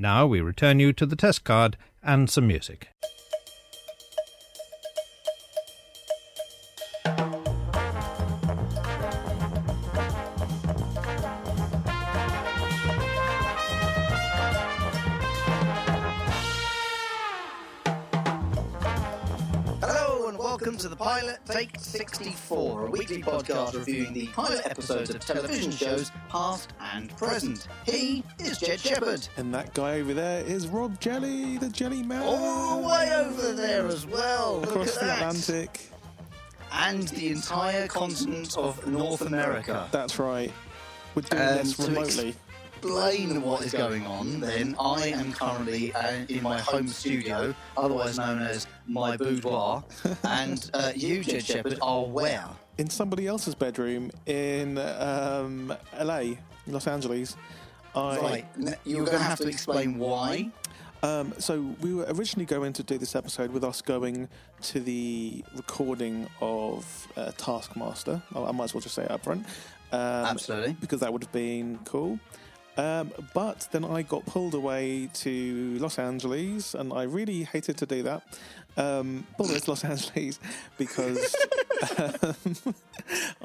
Now we return you to the test card and some music. Tale 64, a weekly podcast reviewing the pilot episodes of television shows past and present. He is Jed Shepherd. And that guy over there is Rob Jelly, the Jelly Man. All the way over there as well. Across the that. Atlantic. And the entire continent of North America. That's right. We're doing Um, this remotely. Explain what is going on, then I am currently uh, in my home studio, otherwise known as my boudoir, and uh, you, Jed Shepherd, are where? In somebody else's bedroom in um, LA, Los Angeles. I, Right, n- you're going to have to explain why. Um, so we were originally going to do this episode with us going to the recording of uh, Taskmaster. I I might as well just say it up front. Um, Absolutely. Because that would have been cool. Um, but then I got pulled away to Los Angeles, and I really hated to do that. Um, pulled away Los Angeles because um,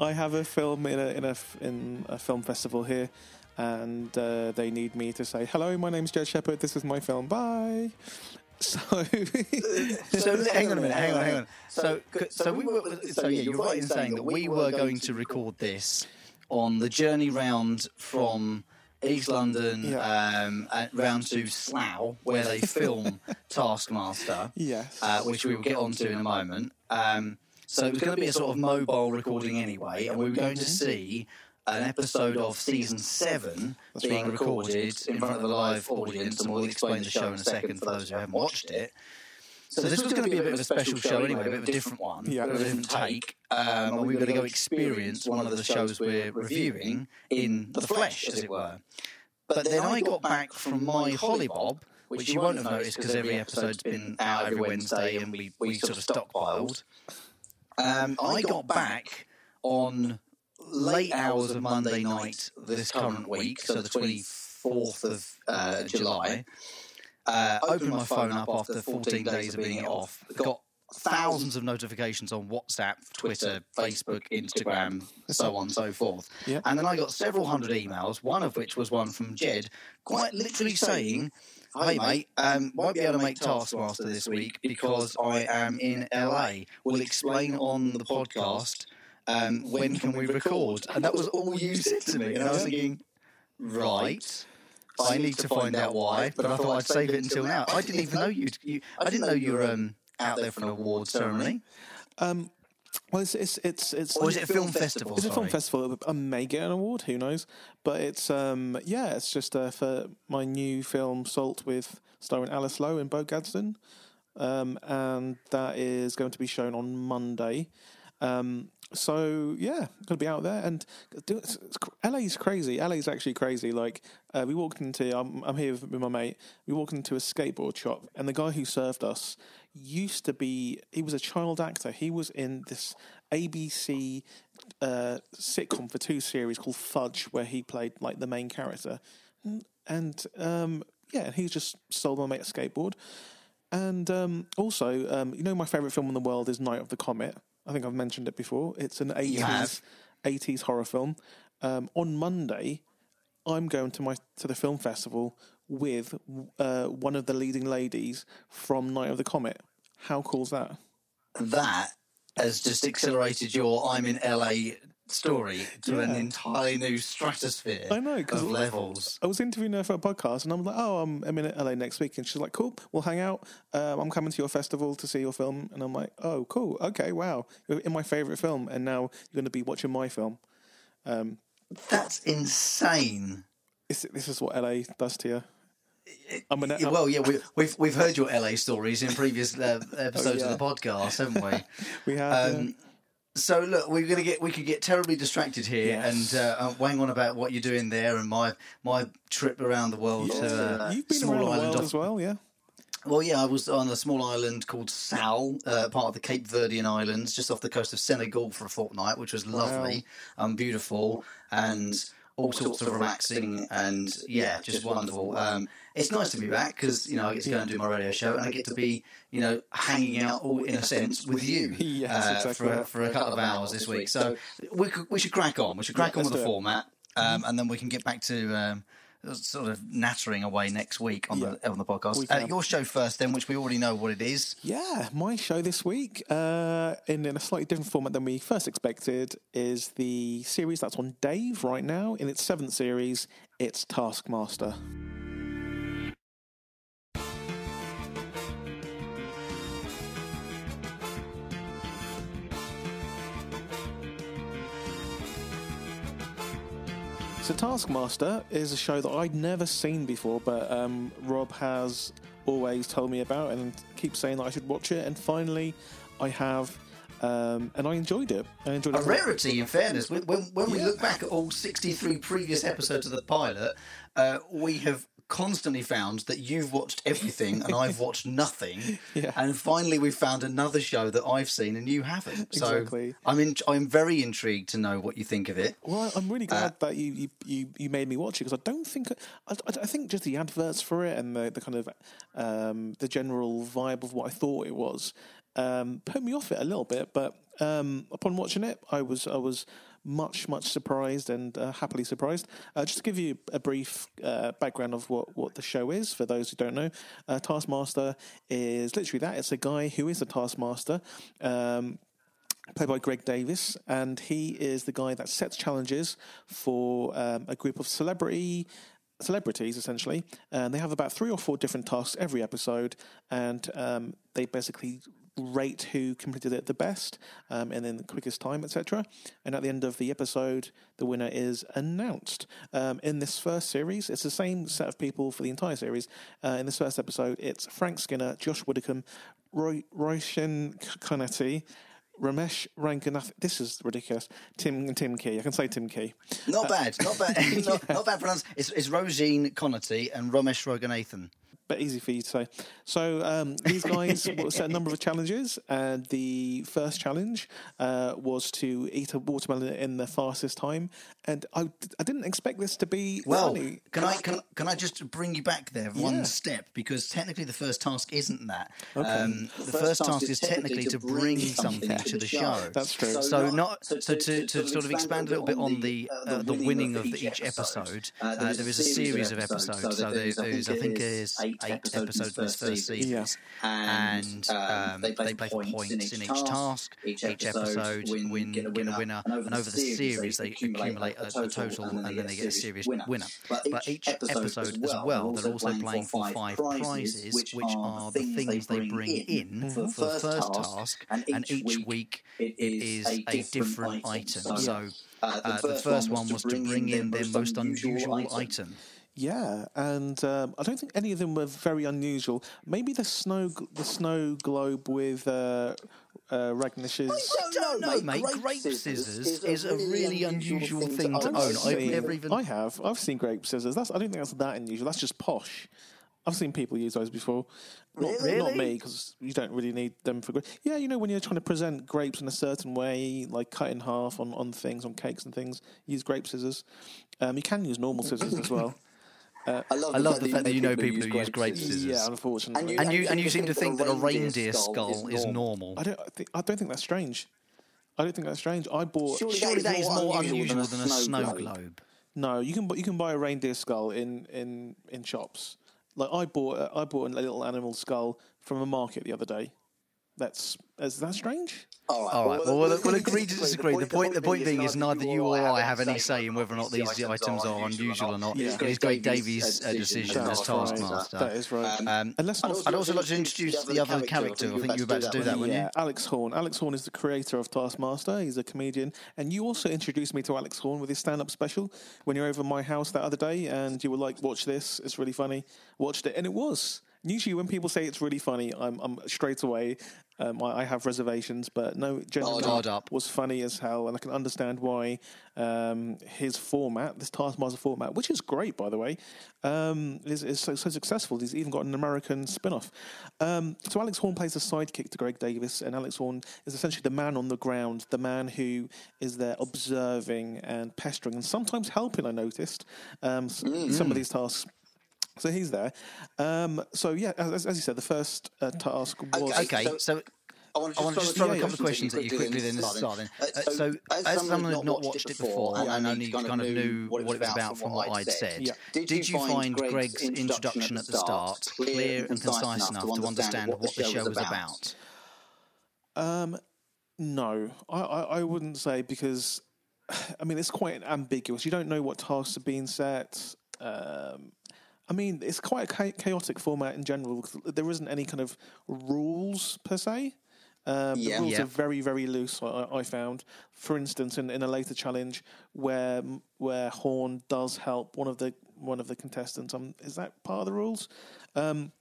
I have a film in a in a f- in a film festival here, and uh, they need me to say hello. My name's Jed Shepherd. This is my film. Bye. So So hang on a minute, hang on, hang on. So, so we were, so yeah, you're right in saying that we were going to record this on the journey round from East London Yeah. um, round to Slough, where they film Taskmaster, yes, uh, which we will get onto in a moment. Um, so it was going to be a sort of mobile recording anyway, and we were going to see an episode of season seven That's being right. recorded in front of a live audience, and we'll explain the show in a second for those who haven't watched it. So this was going to be a bit of a special show anyway, a bit of a different one, Yeah. a bit of a different take, um, and we were going to go experience one of the shows we're reviewing in the flesh, as it were. But then I got back from my Hollybob, which you won't have noticed because every episode's been out every Wednesday and we, we sort of stockpiled. Um, I got back on late hours of Monday night this current week, so the 24th of uh, July. Uh, opened my phone up after 14 days of being off. Got thousands of notifications on WhatsApp, Twitter, Facebook, Instagram, so on and so forth. Yeah. And then I got several hundred emails, one of which was one from Jed, quite literally saying, Hey mate, um, won't be able to make Taskmaster this week because I am in LA. We'll explain on the podcast um, when can we record. And that was all you said to me. And I was thinking, right. I need to find out why, but I thought I'd save it until now. I didn't even know you. you I didn't know you were um, out there for an award ceremony. um, well, it's it's it's, it's Or is it a film festival? It's a film festival. I may get an award. Who knows? But it's um yeah, it's just uh, for my new film Salt with starring Alice Lowe and Bo Gadsden, um, and that is going to be shown on Monday. Um, so yeah, to be out there and do, it's, it's, LA's crazy. LA's actually crazy. Like uh, we walked into, I'm, I'm here with, my mate. We walked into a skateboard shop, and the guy who served us used to be. He was a child actor. He was in this ABC uh, sitcom for two series called Fudge, where he played like the main character. And um, yeah, he just sold my mate a skateboard. And um, also, um, you know, my favorite film in the world is Night of the Comet. I think I've mentioned it before. It's an You have. 80s, 80s horror film. Um, on Monday, I'm going to my to the film festival with uh, one of the leading ladies from Night of the Comet. How cool's that? That has just accelerated your I'm in LA story to an entirely new stratosphere I know, of levels. I was interviewing her for a podcast, and I'm like, "Oh, I'm, I'm in LA next week," and she's like, "Cool, we'll hang out. Um, I'm coming to your festival to see your film," and I'm like, "Oh, cool, okay, wow, you're in my favorite film, and now you're going to be watching my film." Um, That's insane. this, this is what LA does to you. I'm an, Yeah, well, yeah, we, we've we've heard your LA stories in previous uh, episodes Oh, yeah. of the podcast, haven't we? we have. Um, so look, we're gonna get we could get terribly distracted here Yes. and uh, uh, wang on about what you're doing there and my my trip around the world yeah. to uh, You've been small around island off as well, yeah. Well, yeah, I was on a small island called Sal, uh, part of the Cape Verdean Islands, just off the coast of Senegal for a fortnight, which was lovely and beautiful. And all sorts of relaxing and yeah, just wonderful. Um, it's nice to be back because you know I get to go and do my radio show and I get to be you know hanging out all in a sense with you Yes, uh, exactly. for for a couple of hours this week. So we could, we should crack on. We should crack Yeah, on with the format, um, and then we can get back to. Um, Sort of nattering away next week on the on the podcast. Uh, your show first, then, which we already know what it is. Yeah, my show this week, uh, in, in a slightly different format than we first expected, is the series that's on Dave right now. In its seventh series, it's Taskmaster. So Taskmaster is a show that I'd never seen before, but um, Rob has always told me about and keeps saying that I should watch it. And finally, I have, um, and I enjoyed it. I enjoyed it. a rarity, in fairness. When, when, when we look back at all 63 previous episodes of the pilot, uh, we have constantly found that you've watched everything and I've watched nothing. Yeah. And finally, we've found another show that I've seen and you haven't. So Exactly. I'm, in, I'm very intrigued to know what you think of it. Well, I'm really glad that you, you, you, made me watch it because I don't think I, I, I think just the adverts for it and the, the kind of um, the general vibe of what I thought it was um, put me off it a little bit. But um, upon watching it, I was I was much much surprised and uh, happily surprised. Uh, just to give you a brief uh, background of what, what the show is for those who don't know, uh, Taskmaster is literally that. It's a guy who is a taskmaster. Um, played by Greg Davies, and he is the guy that sets challenges for um, a group of celebrity celebrities essentially and they have about three or four different tasks every episode and um, they basically rate who completed it the best um, and in the quickest time etc and at the end of the episode the winner is announced um, in this first series it's the same set of people for the entire series uh, in this first episode it's frank skinner josh widdicombe Roy, Roshan Kanati Ramesh Ranganath. This is ridiculous. Tim Tim Key. I can say Tim Key. Not bad, not bad, not, not bad pronounced. It's, it's Roisin Conaty and Ramesh Ranganathan. But easy for you to say. So um, these guys set a number of challenges, and the first challenge uh, was to eat a watermelon in the fastest time. And I, I didn't expect this to be Well, funny. can I can, can I just bring you back there one Yeah. step because technically the first task isn't that. Um, the first task is technically to bring something to the show. That's true. So not so to, to sort of expand a little bit on the uh, the winning of each episode. Uh, there is a series of episodes. So there, there's I think there's eight episodes in this first season, Yeah. and um, they play points in each task. Each episode win get a winner, and over the series they accumulate a, a total, and then they get a series winner. But each episode as well, they're also playing for five prizes, which are the things they bring in for the first task, and each week it is a different item. So uh, the first one was to bring in their most unusual item. Yeah, and um, I don't think any of them were very unusual. Maybe the snow the snow globe with uh, uh, Ragnish's. I don't know, mate. Grape scissors is a really unusual thing to own. I've seen- never even. I have. I've seen grape scissors. That's. I don't think that's that unusual. That's just posh. I've seen people use those before. Not, not me, because you don't really need them for. gra- Yeah, you know when you're trying to present grapes in a certain way, like cut in half on, on things, on cakes and things, use grape scissors. Um, you can use normal scissors as well. Uh, I love the fact that you know people who use grape scissors. Yeah, unfortunately. And you and you seem to think that a reindeer skull is normal. I don't. I, think, I don't think that's strange. I don't think that's strange. I bought. Surely that is more unusual than a snow globe. No, you can you can buy a reindeer skull in in in shops. Like I bought a, I bought a little animal skull from a market the other day. That's is that strange? All right. Well, we'll, we'll agree to disagree. The point, the point being is neither you or I have any say in whether or not these items are unusual or not. Yeah. It is Greg Davies' decision as Taskmaster. That is right. Um, and let's not. I'd also like to introduce the other character. I think you were about to do that, weren't yeah, you? Alex Horne. Alex Horne is the creator of Taskmaster. He's a comedian, and you also introduced me to Alex Horne with his stand-up special when you were over at my house that other day, and you were like, "Watch this, it's really funny." Watched it, and it was. usually when people say it's really funny, I'm, I'm straight away. Um, I, I have reservations, but no, genuinely Hard up. was funny as hell, and I can understand why um, his format, this Taskmaster format, which is great by the way, um, is, is so, so successful. He's even got an American spin-off. Um, so Alex Horne plays a sidekick to Greg Davies, and Alex Horne is essentially the man on the ground, the man who is there observing and pestering, and sometimes helping. I noticed um, s- some of these tasks. So he's there. Um, so yeah, as, as you said, the first uh, task was Okay, so- so I want I want to just throw a couple of questions questions at you quickly then to start then. Uh, so, as someone who's not watched it before and only kind of knew what it was about from what I'd said, Yeah. did you find Greg's introduction at the start clear and concise enough to understand what the show was about? Um, no, I, I, I wouldn't say because, I mean, it's quite ambiguous. You don't know what tasks are being set. Um, I mean, it's quite a chaotic format in general. 'cause There isn't any kind of rules per se. Um, Yeah. the rules Yeah. are very, very loose. I, I found, for instance, in, in a later challenge where where Horne does help one of the one of the contestants. Um, is that part of the rules? Um,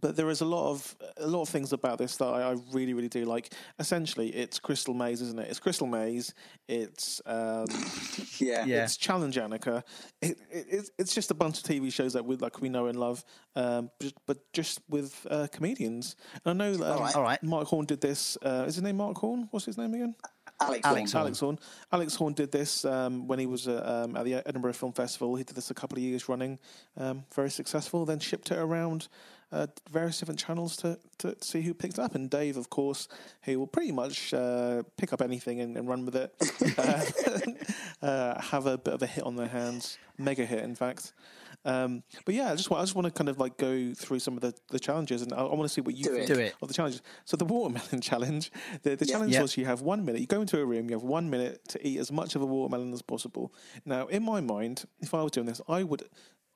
but there is a lot of a lot of things about this that I, I really really do like. Essentially, it's Crystal Maze, isn't it? It's Crystal Maze. It's um, Yeah. Yeah. it's Challenge Annika. It, it, it's- it's just a bunch of TV shows that we like we know and love, um, but, but just with uh, comedians. And I know that um. All right. Mark Horne did this. Uh, is his name Mark Horne? What's his name again? Alex, Alex Horne. Alex Horne. Alex Horne did this um, when he was uh, um, at the Edinburgh Film Festival. He did this a couple of years running, um, very successful. Then shipped it around uh, various different channels to, to see who picked it up. And Dave, of course, who will pretty much uh, pick up anything and, and run with it, uh, uh, have a bit of a hit on their hands, mega hit, in fact. Um, but yeah, I just want I just want to kind of like go through some of the, the challenges, and I, I want to see what you Do think it. Of the challenges. So the watermelon challenge, the, the challenge Yeah. was you have one minute. You go into a room, you have one minute to eat as much of a watermelon as possible. Now, in my mind, if I was doing this, I would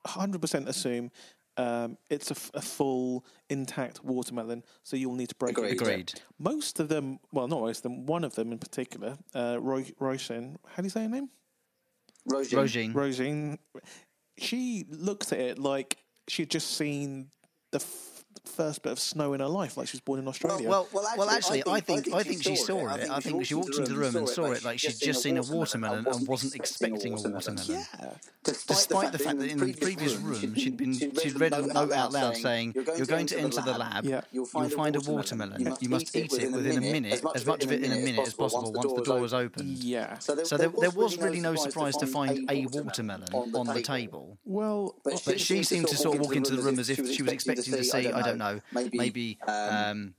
100% assume um, it's a, f- a full intact watermelon, so you'll need to break Agreed. it. Agreed. Most of them, well, not most of them, one of them in particular, uh, Roy, Roisin, how do you say her name? Roisin. Rogine. Rosine, she looked at it like she'd just seen the first bit of snow in her life, like she was born in Australia. Well, Well, well, actually, actually, I think I think she saw it. I think she walked into the room and saw it like she'd just seen a watermelon and wasn't expecting a watermelon. yeah. Despite the fact that in the previous room she'd been she'd read a note out loud saying, "You're going to enter the lab. Yeah. You'll find a watermelon. You must eat it within a minute, as much of it in a minute as possible once the door is opened." Yeah. So there, there was really no surprise to find a watermelon on the table. Well, But she seemed to sort of walk into the room as if she was expecting to see, I don't know, maybe um,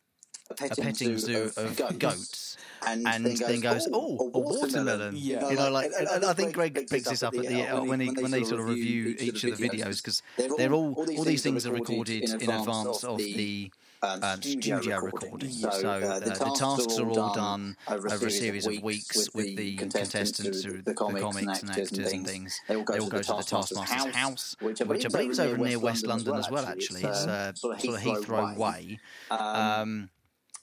a petting zoo of goats. And then goes, oh, a watermelon. Yeah. You know, like, and, and I think Greg picks this up at the when he when they sort of review each of the videos because they're all all these things are recorded in advance of the um, studio recording. So uh, the tasks are all done over a series of weeks with the contestants through the comics and actors and things. They all go to the Taskmaster's house, which I believe is over near West London as well. Actually, it's uh, sort of Heathrow Way. Um,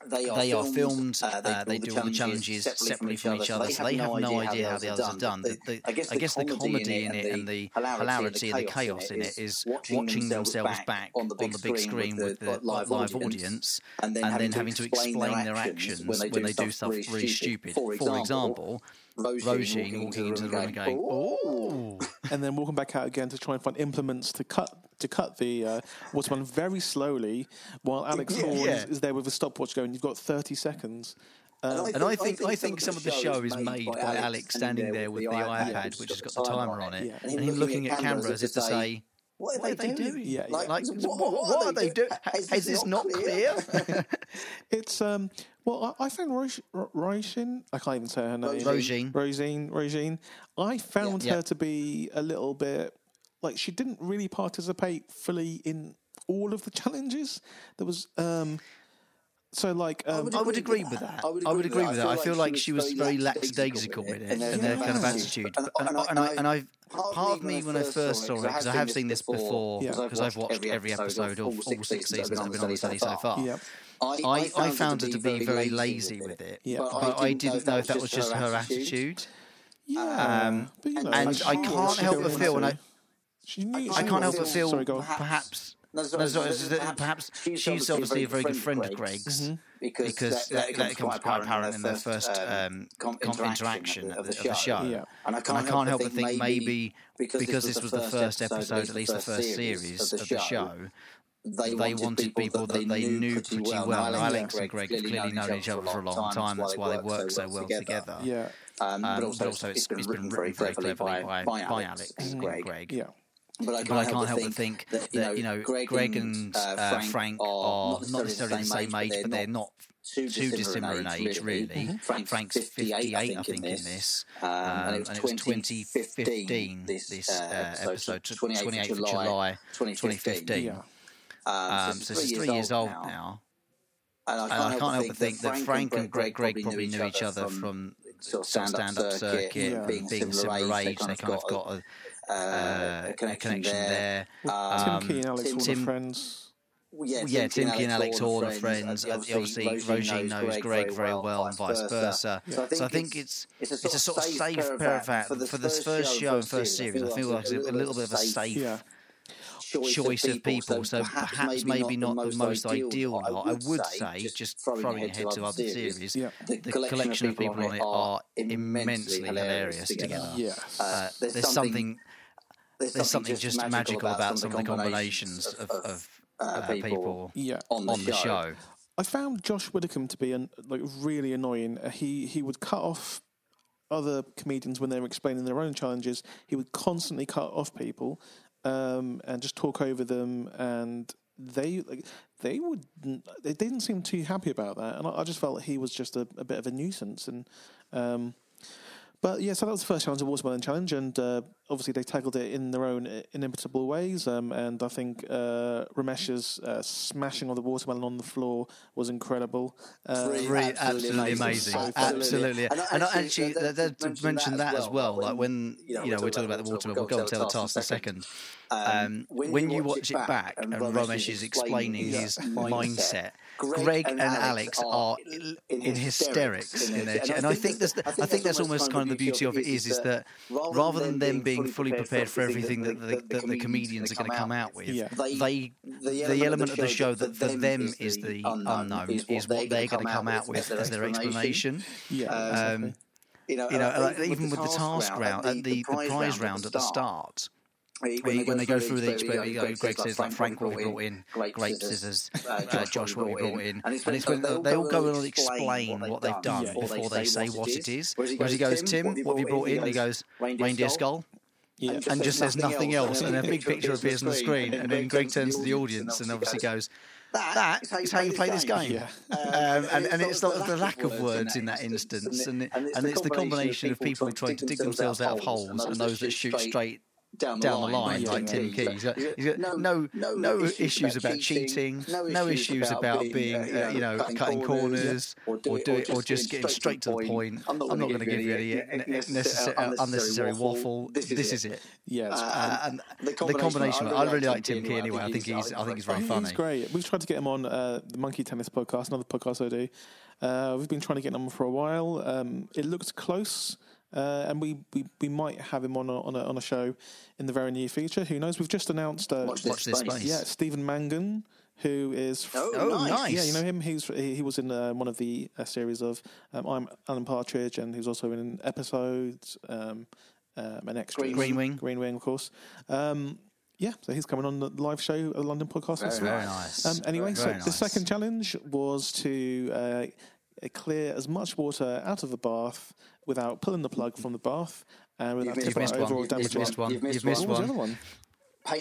they are filmed. Uh, they do all the challenges separately from each other, so they have no idea how the others are done. The, the, I guess the comedy in it and the hilarity and the chaos in it is watching themselves back on the big screen with the live audience, and then having to explain their actions when they do stuff really stupid. For example, Rogine walking into the room and going, "Oh." and then walking back out again to try and find implements to cut to cut the uh, watermelon very slowly, while Alex Horne Yeah. is, is there with a stopwatch going. You've got thirty seconds. Um, And I think I think some of the show is made by Alex standing there with the iPad, which has got the timer on it, Yeah. and him looking at cameras as if to say, What "What are they doing? Yeah, yeah. Like, what, what are they doing? Is this not clear?" It's um. Well, I, I found Roisin. Roisin I can't even say her name. Rogine. Rosine. Rosine. I found Yeah. her to be a little bit like she didn't really participate fully in all of the challenges. There was um. So like um, I would agree with that. I would agree with that. I feel like she was very lackadaisical with it and their kind of attitude. And, and, and I and I part of me when I first saw it because I have seen this before Yeah. because I've watched every episode of all six seasons that have been on the telly so far. yeah. I, I found her to be very lazy with it, but I didn't know if that was just her attitude. Yeah, Um, but, you know, and I can't help but feel, and I, to. She knew- I can't help but feel Sorry, go on. perhaps No, sorry, No, sorry, so it's perhaps she's obviously a very good friend of Greg's. because, Because that, that, becomes quite apparent in their first um, com- com- interaction of the, of the show. Yeah. And I And I can't, help but think maybe because, this was the first episode, at least the first series of the show, they, they wanted people that they knew pretty well. Now, Alex and Greg have clearly known each other for a long time. That's why they work so well together. Yeah, Um, Um, but also, it's, it's been written very cleverly by, by, Alex and Greg. Greg. yeah. But I But I can't help but think that, you know, Greg, and uh, Frank are not necessarily the same age, but they're not too dissimilar in age, really. Frank's 58, I think, in this. Um, and it was and 2015, this, this uh, episode, so 28th of July 2015. Yeah. Um, so it's three years old now. And And I can't help but think that Frank and Greg, Greg probably knew each other from sort of stand up circuit, being, similar age. They kind of got a, uh, a connection there. Tim Um, Key and Alex Tim- were Tim- friends. yeah, yeah, Tim Key and Alex all are friends. Uh, Obviously, Roisin knows Greg very well, and vice versa. So So I think it's it's a sort of safe pair of that for this first show and first series. I feel like it's a little bit of a safe Yeah. choice of people. So perhaps maybe not the most ideal or not. I would say, just throwing it ahead to other series, Yeah. the collection of people on it are immensely hilarious together. Yes. Uh, there's something there's something just magical about some of the combinations of, of uh, people Yeah. on on the show. I found Josh Widdicombe to be an, like really annoying. Uh, He he would cut off other comedians when they were explaining their own challenges. He would constantly cut off people um, and just talk over them, and they like they would they didn't seem too happy about that. And I, I just felt that he was just a, a bit of a nuisance. And um, but yeah, so that was the first challenge, the watermelon challenge, and uh, obviously they tackled it in their own uh, inimitable ways. Um, and I think uh, Ramesh's uh, smashing of the watermelon on the floor was incredible. Uh, Really Really, absolutely absolutely amazing. amazing. Absolutely. Absolutely. And And I I actually- actually, uh, that, that, to to mention that as well, like when, you know, we're talking about the watermelon, we'll go and tell the task in a second. Um, when you watch it back and Ramesh is explaining his mindset, Greg and Alex are in hysterics in their chair. And I think that's, I think that's almost kind of the beauty of it is, is that rather than them being fully prepared for everything that the, that the comedians are going to come out with, Yeah. they, the element of the show that for them is the unknown is what they're going to come out with as their explanation. yeah, Um, You know, you know, like, even with the task round, at at the, the prize round at the start, when, when they go through the expert, you know, Greg says like Frank what we brought in, grape scissors, uh, Josh what we brought in, and it's when they all go and explain what they've done Yeah. before they say what it is. Whereas he goes, Tim, what have you brought in? And he goes, reindeer skull. Yeah. And just says nothing else, and a big picture appears on the screen, and then Greg turns to the audience and obviously goes, "That is how you play this game." Yeah. Um, and, and it's the, the lack of words in that instance, and, it, and it's the combination of people who try to dig themselves out of holes and those that shoot straight down down the line, like. Tim Key. He's got, he's got no, no issues about cheating, no issues about being, uh, you know, cutting corners, or do it, or just getting straight to the point. I'm not going to give you any necessary, unnecessary waffle. This is it. yeah. Uh, and the combination, I really like Tim Key anyway. I think he's, I think he's very He's funny. great. We've tried to get him on uh, the Monkey Tennis podcast, another podcast I do. Uh, we've been trying to get him on for a while. Um, it looks close, uh, and we, we, we might have him on a, on a on a show in the very near future. Who knows? We've just announced. Uh, Watch Watch this space. space. yeah, Stephen Mangan, who is. Oh, Oh, nice. nice. Yeah, you know him. He's he, he was in uh, one of the uh, series of um, I'm Alan Partridge, and he was also in episodes um, um, an extra Green Green Wing. Green Wing, of course. Um, yeah, so he's coming on the live show at the London Podcast Festival. Very nice. Um, anyway, so Very the nice. second challenge was to uh, Uh, clear as much water out of the bath without pulling the plug from the bath and without missed taking You've missed overall one. damage. You've missed one. You've missed You've missed What was the one. other one?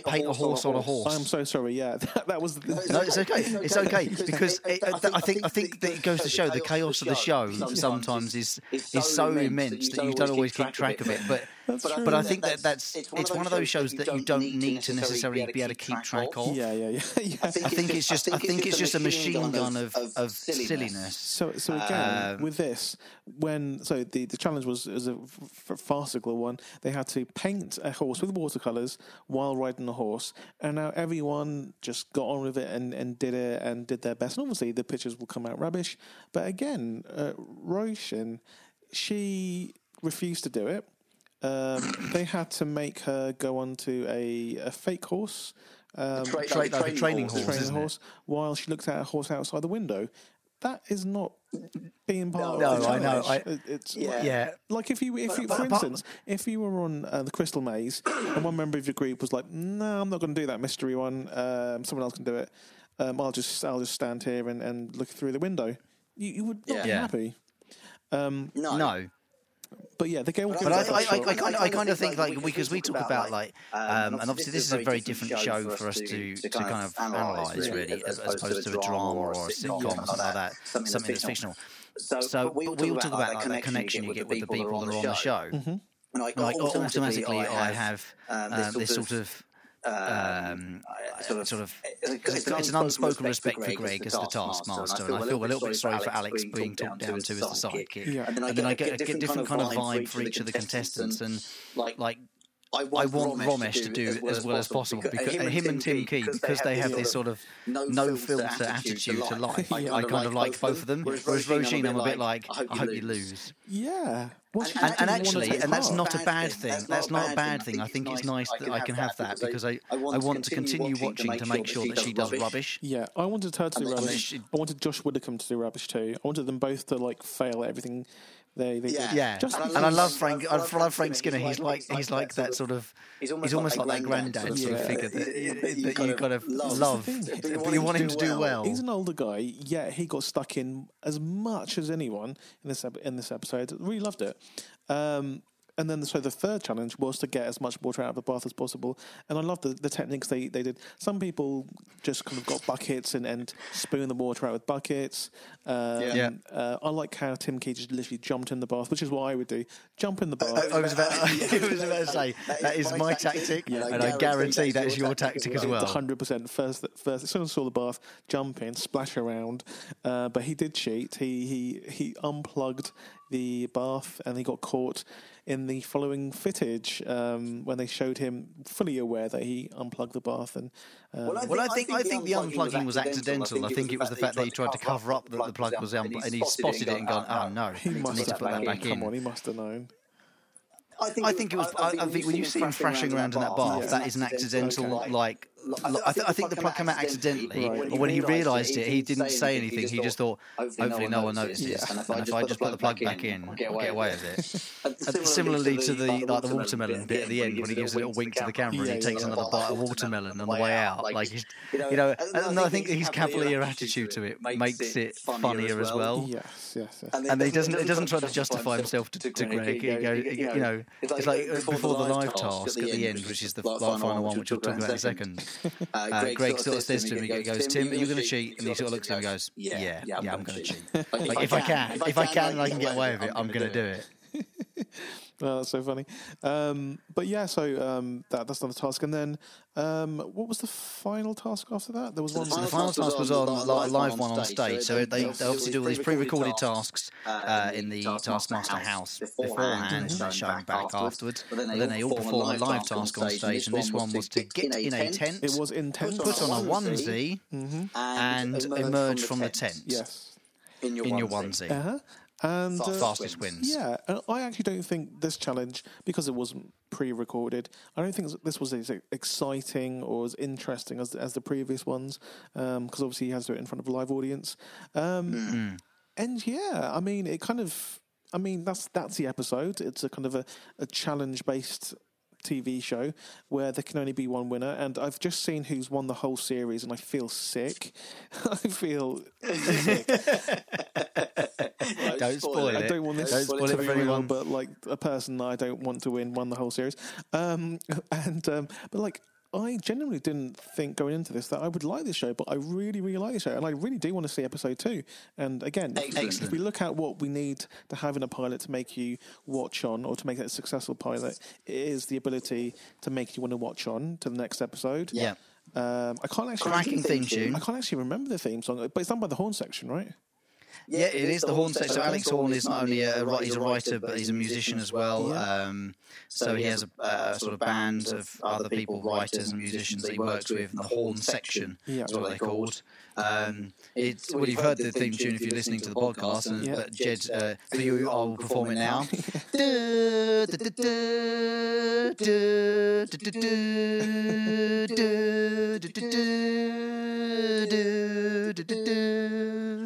Paint a horse on a horse. I'm so sorry. Yeah, that, that was. The, No, it's okay. It's okay because it, uh, I think I think that it goes to show the chaos of the show sometimes is is so immense that you don't always keep track of it. But true. but I think that that's it's one of those shows that you don't need to necessarily be able to keep track of. yeah, yeah, yeah, yeah. I think it's just I think it's just a machine gun of of silliness. So, so again, Um, with this, when so the, the challenge was was a f- f- farcical one. They had to paint a horse with watercolors while riding the horse, and now everyone just got on with it and, and did it and did their best. And obviously, the pictures will come out rubbish. But again, uh, Roshan, she refused to do it. Um, they had to make her go onto a, a fake horse. um, Tra- Tra- like a training training horse, horse, training horse while she looked at a horse outside the window. That is not being part No, of the I know, challenge. I- it's Yeah. Yeah. like if you, if you, but- for but- instance, if you were on uh, the Crystal Maze and one member of your group was like, "No, I'm not going to do that mystery one. Um, someone else can do it. Um, I'll just I'll just stand here and, and look through the window." You, you would not Yeah. be Yeah. happy. No. No. But yeah, the game will give But I, I, I. I, kind of, I kind of think like because we talk about like, um, and obviously this is a very different show for us to to kind of analyse really, as, as opposed to a drama or a sitcom or something like that, something that's fictional. So, but we all talk about like that connection you get with the people that are on the show. Like, Like automatically, automatically, I have um, this sort of. Um, sort of, sort of, it's, it's an unspoken respect for Greg as the taskmaster, and I feel a little bit sorry for Alex being talked down to as the sidekick. Yeah. And then I get a get different kind of vibe for each of the contestants, and like like I I want, Romesh, Ramesh to do as well as possible because uh, him and Tim Key because they have this sort of no filter attitude to life. I kind of like both of them. Whereas Rosine, I'm a bit like I hope you lose. yeah. Well, And, and actually, and that's not a bad thing. That's not a bad thing. I think it's nice that I can have that because I I want to continue watching to make sure that she does rubbish. Yeah, I wanted her to do rubbish. I wanted Josh Widdicombe to do rubbish too. I wanted them both to like fail at everything they they Yeah. Yeah, Just and I love Frank. I love Frank Skinner. He's like he's like that sort of. He's almost like that granddad sort of Yeah. figure that, that you kind of love. love, That's the but you want him to do well. He's an older guy, yet he got stuck in as much as anyone in this in this episode. Really loved it. Um, and then, so the third challenge was to get as much water out of the bath as possible. And I love the, the techniques they, they did. Some people just kind of got buckets and, and spoon the water out with buckets. Um, Yeah. Uh, I like how Tim Key just literally jumped in the bath, which is what I would do. Jump in the bath. I was about, I was about to say that is my tactic, and I guarantee that is your tactic as well. hundred percent. First, first, as soon as I saw the bath, jump in, splash around. Uh, but he did cheat. He he he unplugged the bath, and he got caught in the following footage um, when they showed him fully aware that he unplugged the bath. And um, Well, I think I think the unplugging was accidental. I think it was the fact that he tried to cover up that the plug was un- and he spotted it and gone, "Oh no, he I must need to have put that known. back Come on, he must have known. I think it was. I, I think when you see him thrashing around in that bath, that is an accidental. Like, I, th- I think the plug came out accidentally, Right. but when he realised it, he didn't say anything. He just thought, "Hopefully, no one notices." And if I just put the plug back in, I'll get away with it. Similarly to the like the watermelon bit at the end when he gives a little wink to the camera and he takes another bite of watermelon on the way out. Like you know, and I think his cavalier attitude to it makes it funnier as well. Yes, yes, yes. And he doesn't. He doesn't try to justify himself to, to Greg. He goes, you know, it's like before the live task at the end, which is the like, final one, which we'll talk about in a second. Uh, Greg sort of says to him, he goes, "Tim, are you going to cheat?" And he sort of looks at him and goes, "Yeah, yeah, yeah, I'm going to cheat. Like if I can, if I can, and I can get away with it, I'm going to do it." Oh, that's so funny. Um, but yeah, so um, that that's another task, and then um, what was the final task after that? There was one. So the final task was on li- live one on stage. So they, they obviously do all these pre-recorded tasks uh, in the Taskmaster house beforehand, and they show them back afterwards. But then they all perform a live task on stage, and this one was to get in a tent, It was intense. put on a onesie, and emerge from the tent Yes. in your in your onesie. onesie. Uh-huh. And uh, Fastest wins. Yeah, and I actually don't think this challenge, because it wasn't pre-recorded, I don't think this was as exciting or as interesting as as the previous ones, because obviously he has to do it in front of a live audience. Um, And yeah, I mean, it kind of, I mean, that's that's the episode. It's a kind of a, a challenge-based TV show where there can only be one winner, and I've just seen who's won the whole series, and I feel sick. I feel Don't spoil I it. don't want this Don't spoil to it be for real, anyone. but like a person that I don't want to win won the whole series. Um, and um, but like I genuinely didn't think going into this that I would like this show, but I really, really like this show, and I really do want to see episode two. And again, if- if we look at what we need to have in a pilot to make you watch on, or to make it a successful pilot, it is the ability to make you want to watch on to the next episode. Yeah. Um, I can't actually Cracking theme tune. I can't actually remember the theme song, but it's done by the Horne Section, right? Yeah, it is the Horne Section. So Alex Horne is not only a, he's a writer, but he's a musician as well. Um, so he has a, a, sort of band of other people, writers and musicians that he works with. In the Horne Section is what they're called. Um, it's well, you've heard the theme tune if you're listening to the podcast, and yeah. but Jed, uh, for you, I will perform it now.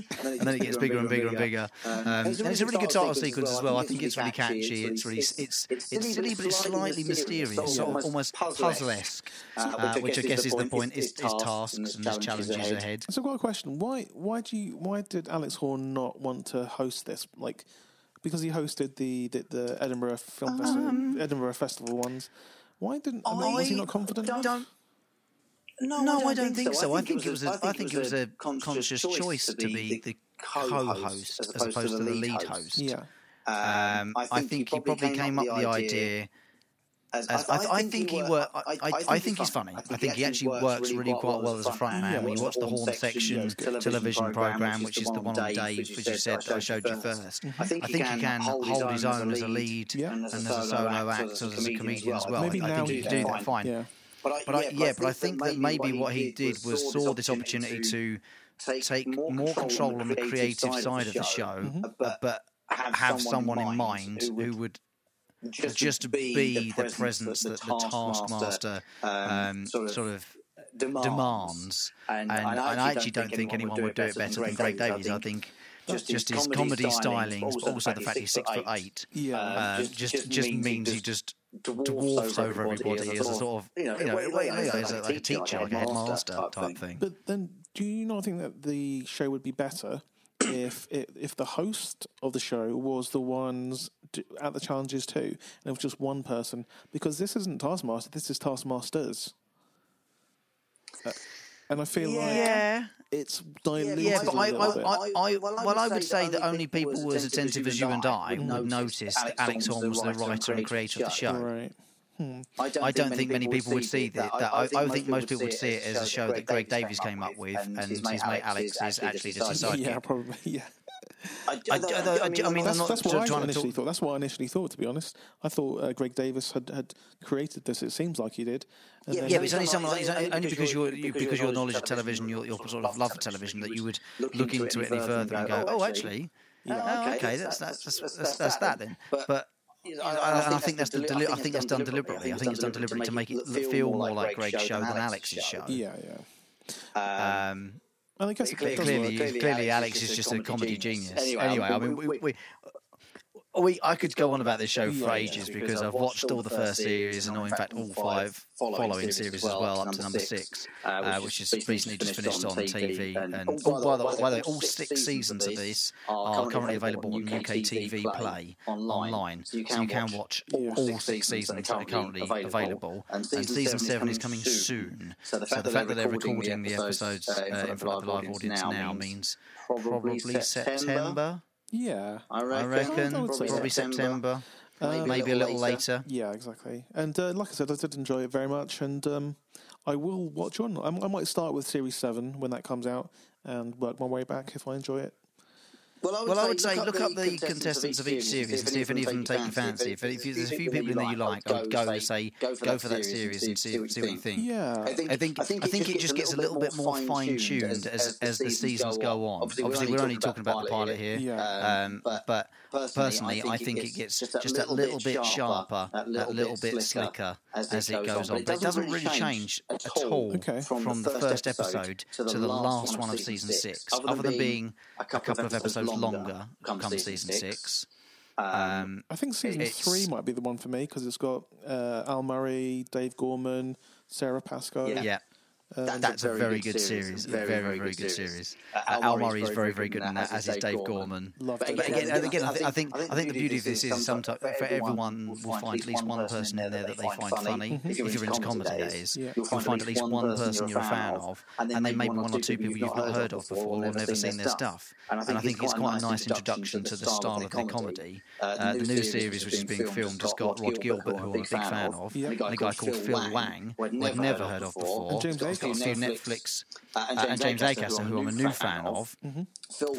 and then it gets bigger and bigger and bigger. Um, and it's a really good title sequence as well. I think it's really catchy. It's really it's it's silly, but it's slightly mysterious, sort of almost puzzle-esque, uh, which I guess is the point: is, is tasks and his challenges ahead. So I've got a question: Why why do you why did Alex Horne not want to host this? Like because he hosted the the, the Edinburgh Film Festival, um, Edinburgh Festival ones. Why didn't? I mean, was he not confident? Don't, no, no, I don't, think so. I think, it was a, I think it was a conscious choice to be the co-host as opposed to the lead host. Yeah. Um, I think he probably came up with the idea. As, as I, I, I, think he work. I, I, think he's funny. I think he actually works really quite well as a front man. When you watch the Horne Section television program, which is the one on Dave, which you said that I showed you first, I think he can hold his own as a lead and as a solo actor, as a comedian as well. I think he can do that fine. But I, but I, yeah, but I think that maybe what he did was saw this opportunity to take more control on the creative side of the show, but have someone in mind who would just, just be the presence that the taskmaster um, sort of demands. And, and, and I actually don't think anyone would do it better than Greg Davies. I think just, just his comedy stylings, but also the fact he's six foot eight, yeah, uh, just, just, just means he just dwarfs over everybody as a sort of, you know, you know, as a, like a teacher, like a headmaster type thing. But then, do you not think that the show would be better if it, if the host of the show was the ones at the challenges too, and it was just one person? Because this isn't Taskmaster, this is Taskmasters. Uh, and I feel yeah. like it's diluted. Yeah, but I, I, I, I, well, I would say that only people as attentive as you and I would notice that Alex Horne was the writer and creator of the show. Right. Hmm. I don't, I don't think, think many people would see that. that I, I, think most people would see it as a show that Greg Davies came up with, and his mate Alex is actually just a sidekick. Yeah, probably. Yeah. I, I, I, I, mean, that's, that's what I initially thought. That's what I initially thought. To be honest, I thought uh, Greg Davies had, had created this. It seems like he did. yeah, yeah, but it's only someone like, only, only because you're you, because your knowledge of television, your, your sort of love for television, that you would look into it any further and go, oh, actually, yeah, oh, okay, that's that's that's, that's that then. But I, I, think that's deli- I think that's done deliberately. I think it's done deliberately to make it feel more like Greg's show than Alex's show. Yeah, yeah. Um, well, I guess clearly, clearly, clearly, clearly, Alex is just a comedy genius. Anyway, anyway I mean, we, we, we, I could go on about this show for ages because I've watched all the first series and, all, in fact, all five following series as well, up to number six, uh, uh which is recently just finished on TV. And, and oh, by the way, by the way, all six seasons of this are currently available on UK TV Play online, so you can watch all six seasons that are currently available. And season seven is coming soon. So the fact that they're recording the episodes uh, in front of the live audience now means probably September. Yeah, I reckon. I reckon probably, probably September. Uh, maybe, a little later. later. Yeah, exactly. And uh, like I said, I did enjoy it very much, and um, I will watch on. I, I might start with Series Seven when that comes out, and work my way back if I enjoy it. Well, I would, well, say, I would say, look, up, the contestants of each series and see if any of them take your fancy. If, if there's a few people in there you like, I would go and say, go for that series and see, see what you think. Yeah, I think, I think, I think it just gets a little bit more fine tuned as, as the seasons go on. Obviously, we're only talking about the pilot here, um, but personally, I think it gets just that little bit sharper, that little bit slicker as it goes on. But it doesn't really change at all from the first episode to the last one of season six, other than being a couple of episodes longer come season six. Um, um, I think season three might be the one for me because it's got uh, Al Murray, Dave Gorman, Sara Pascoe. Yeah. yeah. Uh, that's, a very good series. Very, very, very good series. Uh, Al Murray is very, very good in that, as is Dave Gorman. But again, again, I think, I think the beauty of this is sometimes for everyone will find at least one person in there that they find funny. If you're into comedy, that is, you'll find at least one person you're a fan of, and then maybe one or two people you've not heard of before or never seen their stuff. And I think it's quite a nice introduction to the style of their comedy. Uh, the new series, which is being filmed, has got Rhod Gilbert, who I'm a big fan of, and a guy called Phil Wang, who I've never heard of before got a few Netflix, uh, and, James, uh, James Acaster, who I'm a new fan of. Mm-hmm.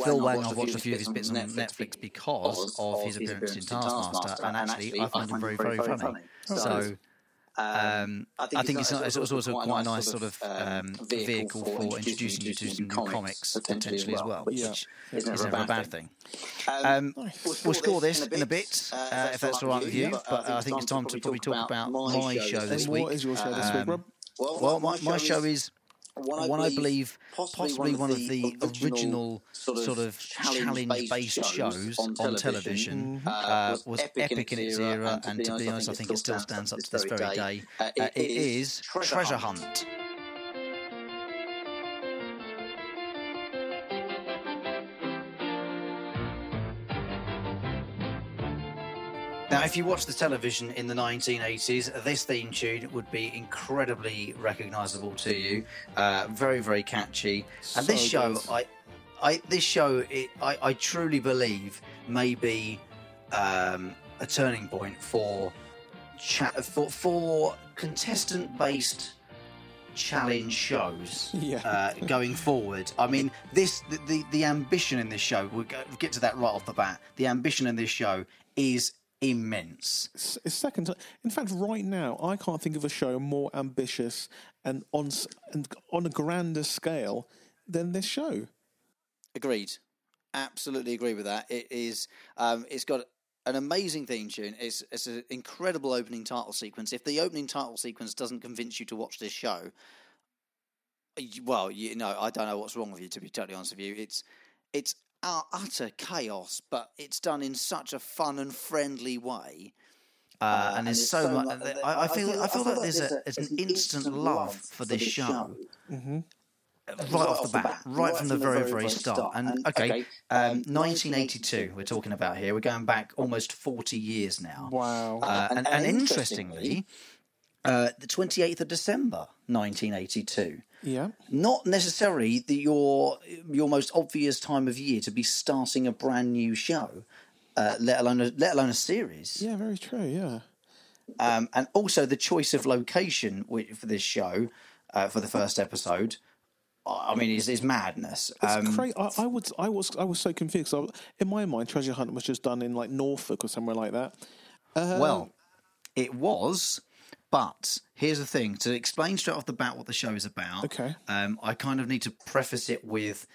Phil Wang, I've watched a few of his bits on Netflix because of his appearance in Taskmaster, and actually I find him very, very funny. So. Um, I think, I think it's, it's, it's, also, also quite a nice sort of um, um vehicle for introducing you to some new comics potentially as well, which yeah. is never a bad thing. Um, um we'll score this in a bit, uh, uh, if that's all right with you. But uh, I think it's time to probably talk about my show this week. What is your show this week, Rob? Well, my, my show is one, one I believe, possibly, one, of the, original, sort of challenge-based shows on television, television mm-hmm. uh, was epic in its era, and to be honest, I think it still stands up to this very day. Uh, it, it is Treasure Hunt. Now, if you watch the television in the 1980s, this theme tune would be incredibly recognisable to you. Uh, very, very catchy. And this show, I, I, this show, it, I, I truly believe may be um, a turning point for for, for contestant-based challenge shows yeah. uh, going forward. I mean, this the, the, the ambition in this show. We'll get to that right off the bat. The ambition in this show is immense. It's, it's second. In fact, right now, I can't think of a show more ambitious and on and on a grander scale than this show. Agreed. Absolutely agree with that. It is. Um, it's got an amazing theme tune. It's it's an incredible opening title sequence. If the opening title sequence doesn't convince you to watch this show, well, you know, I don't know what's wrong with you. To be totally honest with you, it's it's utter chaos, but it's done in such a fun and friendly way. Uh, uh, and there's so, so much. much I, I, feel. I feel, like there's, a, there's an instant love for this show. Mm-hmm. Right, right, off the bat, bat right, right, from the very, very start. start. And, okay, okay um, 1982, we're talking about here. We're going back almost 40 years now. Wow. Uh, and, and, and, interestingly, uh, the 28th of December, 1982. Yeah. Not necessarily the, your your most obvious time of year to be starting a brand new show, uh, let alone a, let alone a series. Yeah, very true. Yeah. Um, and also the choice of location for this show uh, for the first episode. I mean, is, is madness. It's um, crazy. I, I, was I was I was so confused. I, in my mind, Treasure Hunt was just done in like Norfolk or somewhere like that. Uh, well, it was but here's the thing: to explain straight off the bat what the show is about. Okay. Um, I kind of need to preface it with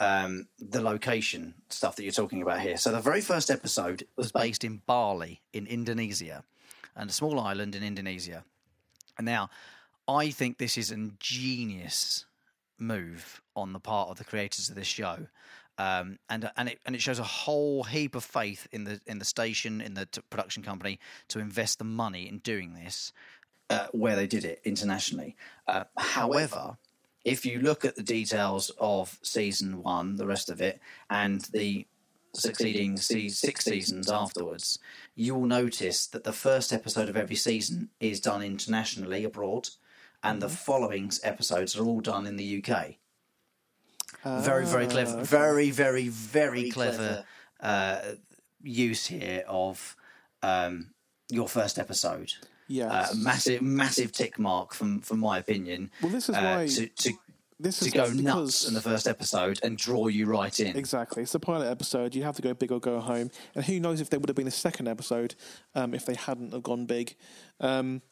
um, the location stuff that you're talking about here. So the very first episode was based in Bali in Indonesia, and a small island in Indonesia. And now, I think this is an ingenious move on the part of the creators of this show. Um, and and it and it shows a whole heap of faith in the in the station in the t- production company to invest the money in doing this uh, where they did it internationally. Uh, however, if you look at the details of season one, the rest of it, and the succeeding six seasons afterwards, you will notice that the first episode of every season is done internationally abroad, and the mm-hmm. following episodes are all done in the UK. very, very clever. Ah, very, very, very, very clever, clever. Uh, use here of um, your first episode. Yeah, uh, massive, massive tick mark from from my opinion. Well, this is uh, why to, to this is to go nuts in the first episode and draw you right in. Exactly, it's the pilot episode. You have to go big or go home. And who knows if there would have been a second episode um, if they hadn't have gone big. Um,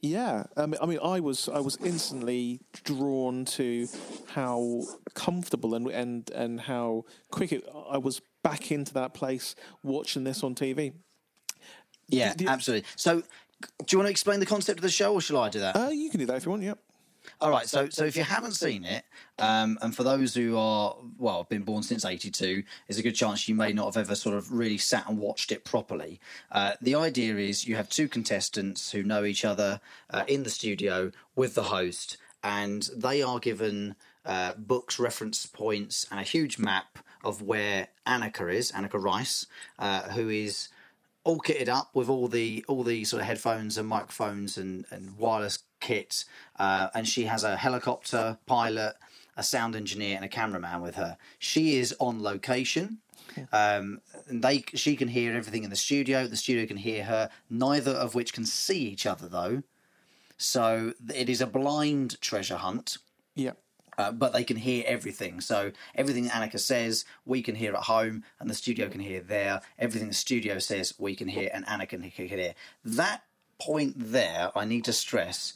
yeah, um, I mean, I was I was instantly drawn to how comfortable and and and how quick it, I was back into that place watching this on TV. Yeah, the, the, absolutely. So do you want to explain the concept of the show, or shall I do that? Uh, you can do that if you want. Yep. All right. So, so if you haven't seen it, um, and for those who are well, been born since '82, there's a good chance you may not have ever sort of really sat and watched it properly. Uh, the idea is you have two contestants who know each other uh, in the studio with the host, and they are given uh, books, reference points, and a huge map of where Anneka is, Anneka Rice, uh, who is all kitted up with all the all the sort of headphones and microphones and, and wireless kit. Uh, and she has a helicopter pilot, a sound engineer, and a cameraman with her. She is on location. Um, and they she can hear everything in the studio. The studio can hear her. Neither of which can see each other though. So it is a blind treasure hunt. Yeah. Uh, but they can hear everything. So everything Anneka says, we can hear at home, and the studio can hear there. Everything the studio says, we can hear, and Anneka can hear. That point there, I need to stress,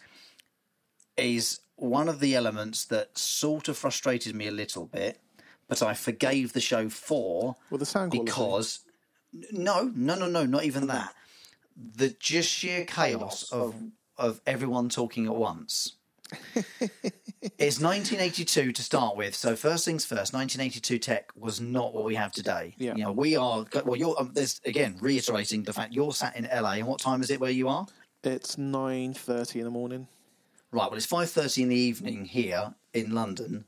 is one of the elements that sort of frustrated me a little bit, but I forgave the show for well, the sound because no, no, no, no, not even that. The just sheer chaos of of everyone talking at once. it's 1982 to start with, so first things first. 1982 tech was not what we have today. Yeah. You know, we are well. You're um, there's again reiterating the fact you're sat in LA, and what time is it where you are? It's 9:30 in the morning. Right. Well, it's 5:30 in the evening here in London,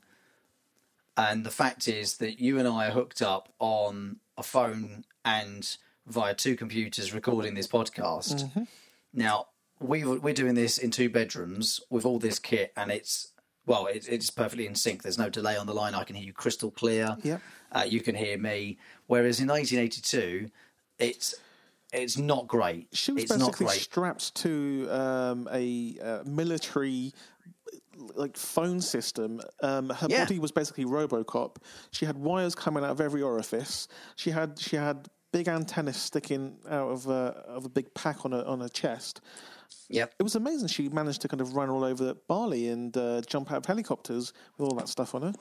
and the fact is that you and I are hooked up on a phone and via two computers recording this podcast. Mm-hmm. Now we we're doing this in two bedrooms with all this kit, and it's well, it, it's perfectly in sync. There's no delay on the line. I can hear you crystal clear. Yep. Uh, you can hear me. Whereas in 1982, it's it's not great. She was it's basically strapped to um, a uh, military like phone system. Um, her Yeah. body was basically RoboCop. She had wires coming out of every orifice. She had she had big antennas sticking out of a, of a big pack on her on her chest. Yep. It was amazing. She managed to kind of run all over Bali and uh, jump out of helicopters with all that stuff on her.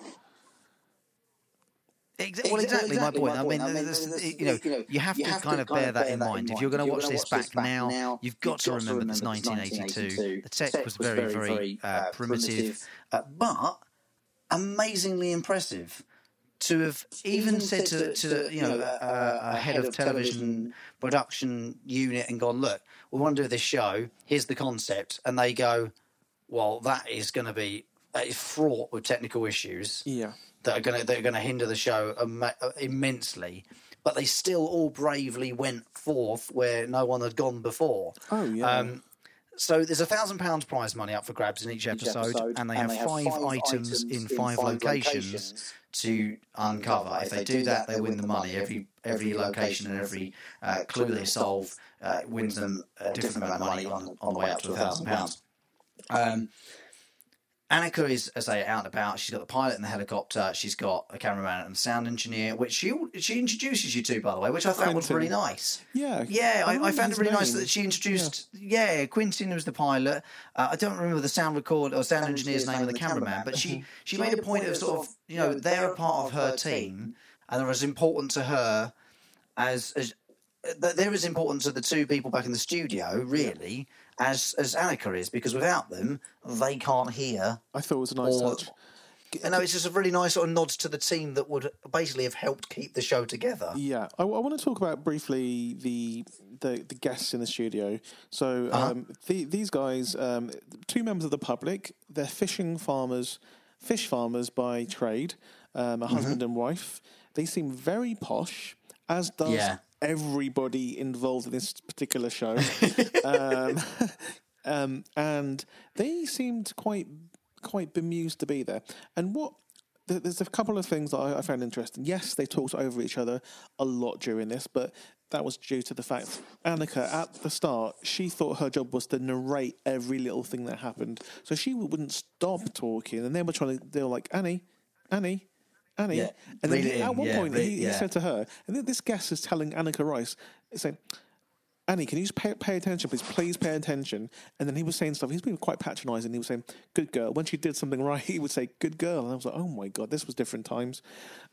Exa- well, exactly, my point. I mean, there's- you know, you have to kind of bear that in mind. If you're going to watch this back now, you've got to remember this 1982. The tech was very, very uh, primitive, uh, but amazingly impressive. To have even said to, to the, you know, uh, a head of television production unit and gone, look, we want to do this show. Here's the concept, and they go, well, that is going to be that is fraught with technical issues Yeah. that are going to that are going to hinder the show Im- immensely. But they still all bravely went forth where no one had gone before. Oh yeah. Um, so there's a thousand pounds prize money up for grabs in each episode, and they have five, items in five locations to uncover. If they do that, they win the money. Every every location and every uh, clue they solve uh, wins them a different amount of money on, on the way up to a thousand pounds. Um, Anneka is, as I say, out and about. She's got the pilot and the helicopter. She's got a cameraman and sound engineer, which she she introduces you to, by the way, which I thought was really nice. yeah. Yeah, I, I remember found it his really nice that she introduced. Yeah, Quentin was the pilot. Uh, I don't remember the sound record or sound engineer's name and the cameraman, but she she made a point of sort of you know they're a part of her team and they're as important to her as as that they're as important to the two people back in the studio really as as Anneka is because without them they can't hear. I thought it was a nice Or- touch. You know, it's just a really nice sort of nod to the team that would basically have helped keep the show together. Yeah, I, want to talk about briefly the the, the guests in the studio. So Uh-huh. um, the, these guys, um, two members of the public, they're fishing farmers, fish farmers by trade, um, a Mm-hmm. husband and wife. They seem very posh, as does Yeah. Everybody involved in this particular show. um, um, and they seemed quite quite bemused to be there. And what there's a couple of things that I, I found interesting. Yes, they talked over each other a lot during this, but that was due to the fact Anneka at the start she thought her job was to narrate every little thing that happened, so she wouldn't stop talking. And they were trying to they were like Annie, Annie. Annie, Yeah, and then he- at one yeah, point he, he said to her, and then this guest is telling Anneka Rice, saying, Annie, can you just pay, pay attention, please? Please pay attention. And then he was saying stuff. He's been quite patronising. He was saying, "Good girl." When she did something right, he would say, "Good girl." And I was like, "Oh my god, this was different times."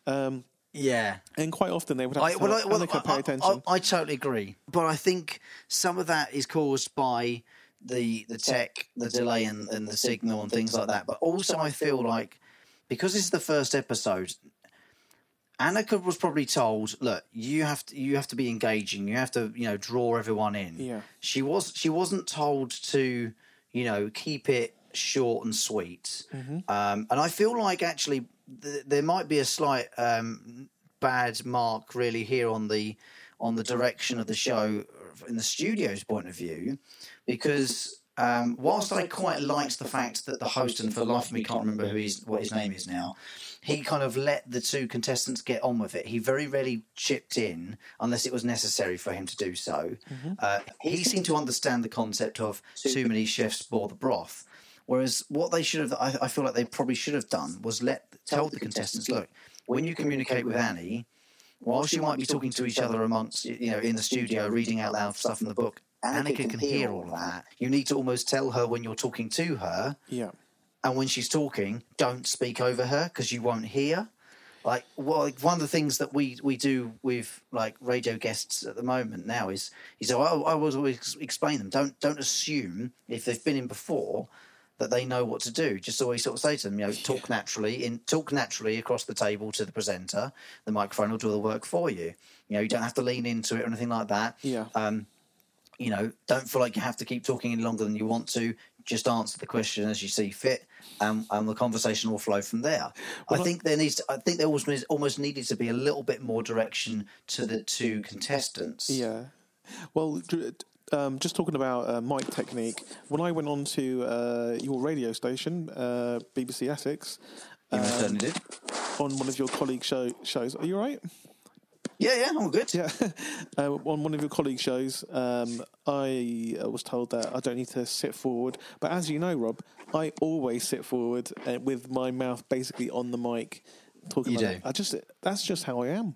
Um, Yeah. and quite often they would have I, to well, I, well, Anneka I, pay attention. I, I totally agree, but I think some of that is caused by the the tech, the delay, and, and the signal and things like that. But also, I feel like because this is the first episode, Anneka was probably told, "Look, you have to you have to be engaging. You have to you know draw everyone in." Yeah. She was she wasn't told to you know keep it short and sweet. Um, and I feel like actually th- there might be a slight um, bad mark really here on the on the direction of the show in the studio's point of view, because um, whilst I quite liked the fact that the host and for the life of me can't remember who he's what his name is now, he kind of let the two contestants get on with it. He very rarely chipped in unless it was necessary for him to do so. Mm-hmm. Uh, he seemed to understand the concept of too many chefs bore the broth. Whereas what they should have, I, I feel like they probably should have done was let tell the contestants, look, when you communicate with Annie, whilst you might be talking to each other amongst, you know, in the studio, reading out loud stuff from the book, Anneka can hear all of that. You need to almost tell her when you're talking to her. Yeah and when she's talking, don't speak over her because you won't hear. Like, well, like one of the things that we, we do with like radio guests at the moment now is is I, I always always explain them. Don't don't assume if they've been in before that they know what to do. Just always sort of say to them, you know, talk naturally in talk naturally across the table to the presenter. The microphone will do the work for you. You know, you don't have to lean into it or anything like that. Yeah. Um, you know, don't feel like you have to keep talking any longer than you want to just answer the question as you see fit, and, and the conversation will flow from there. Well, I think there needs. To, I think there almost almost needed to be a little bit more direction to the two contestants. Yeah. Well, um, just talking about uh, mic technique. When I went on to uh, your radio station, uh, BBC Essex, um, on one of your colleague show, shows. Are you right? Yeah, yeah, all good. Yeah. Uh, on one of your colleague shows, um, I uh, was told that I don't need to sit forward. But as you know, Rob, I always sit forward uh, with my mouth basically on the mic. Talking you do. I just that's just how I am.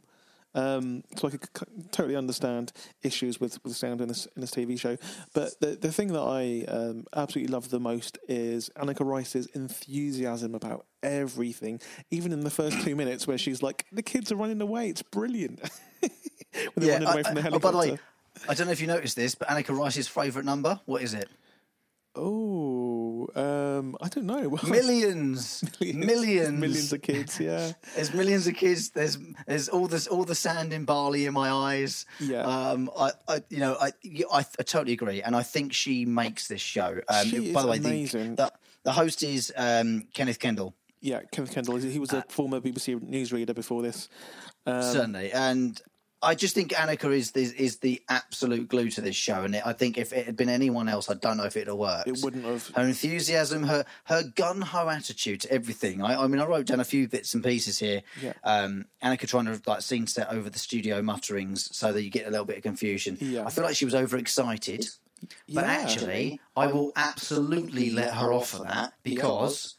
Um, so I could c- totally understand issues with, with sound in this in this TV show. But the the thing that I um, absolutely love the most is Anneka Rice's enthusiasm about everything. Even in the first two minutes, where she's like, "The kids are running away. It's brilliant." when they're yeah, running away I, from the helicopter. Oh, by the way, I don't know if you noticed this, but Anneka Rice's favourite number, what is it? Oh, um, I don't know. millions, millions, millions, millions of kids. Yeah, there's millions of kids. There's there's all this all the sand in Bali in my eyes. Yeah. Um, I, I you know, I, I, I totally agree, and I think she makes this show. Um, she by the way, amazing. The, the, the host is um, Kenneth Kendall. Yeah, Kenneth Kendall. He was a uh, former BBC newsreader before this. Um, certainly, and I just think Anneka is, is, is the absolute glue to this show, and it, I think if it had been anyone else, I don't know if it'd have worked. It wouldn't have. Her enthusiasm, her her gun ho attitude to everything. I, I, mean, I wrote down a few bits and pieces here. Yeah. Um, Anneka trying to like scene set over the studio mutterings so that you get a little bit of confusion. Yeah. I feel like she was overexcited, but yeah. actually, I will absolutely let her off for that because.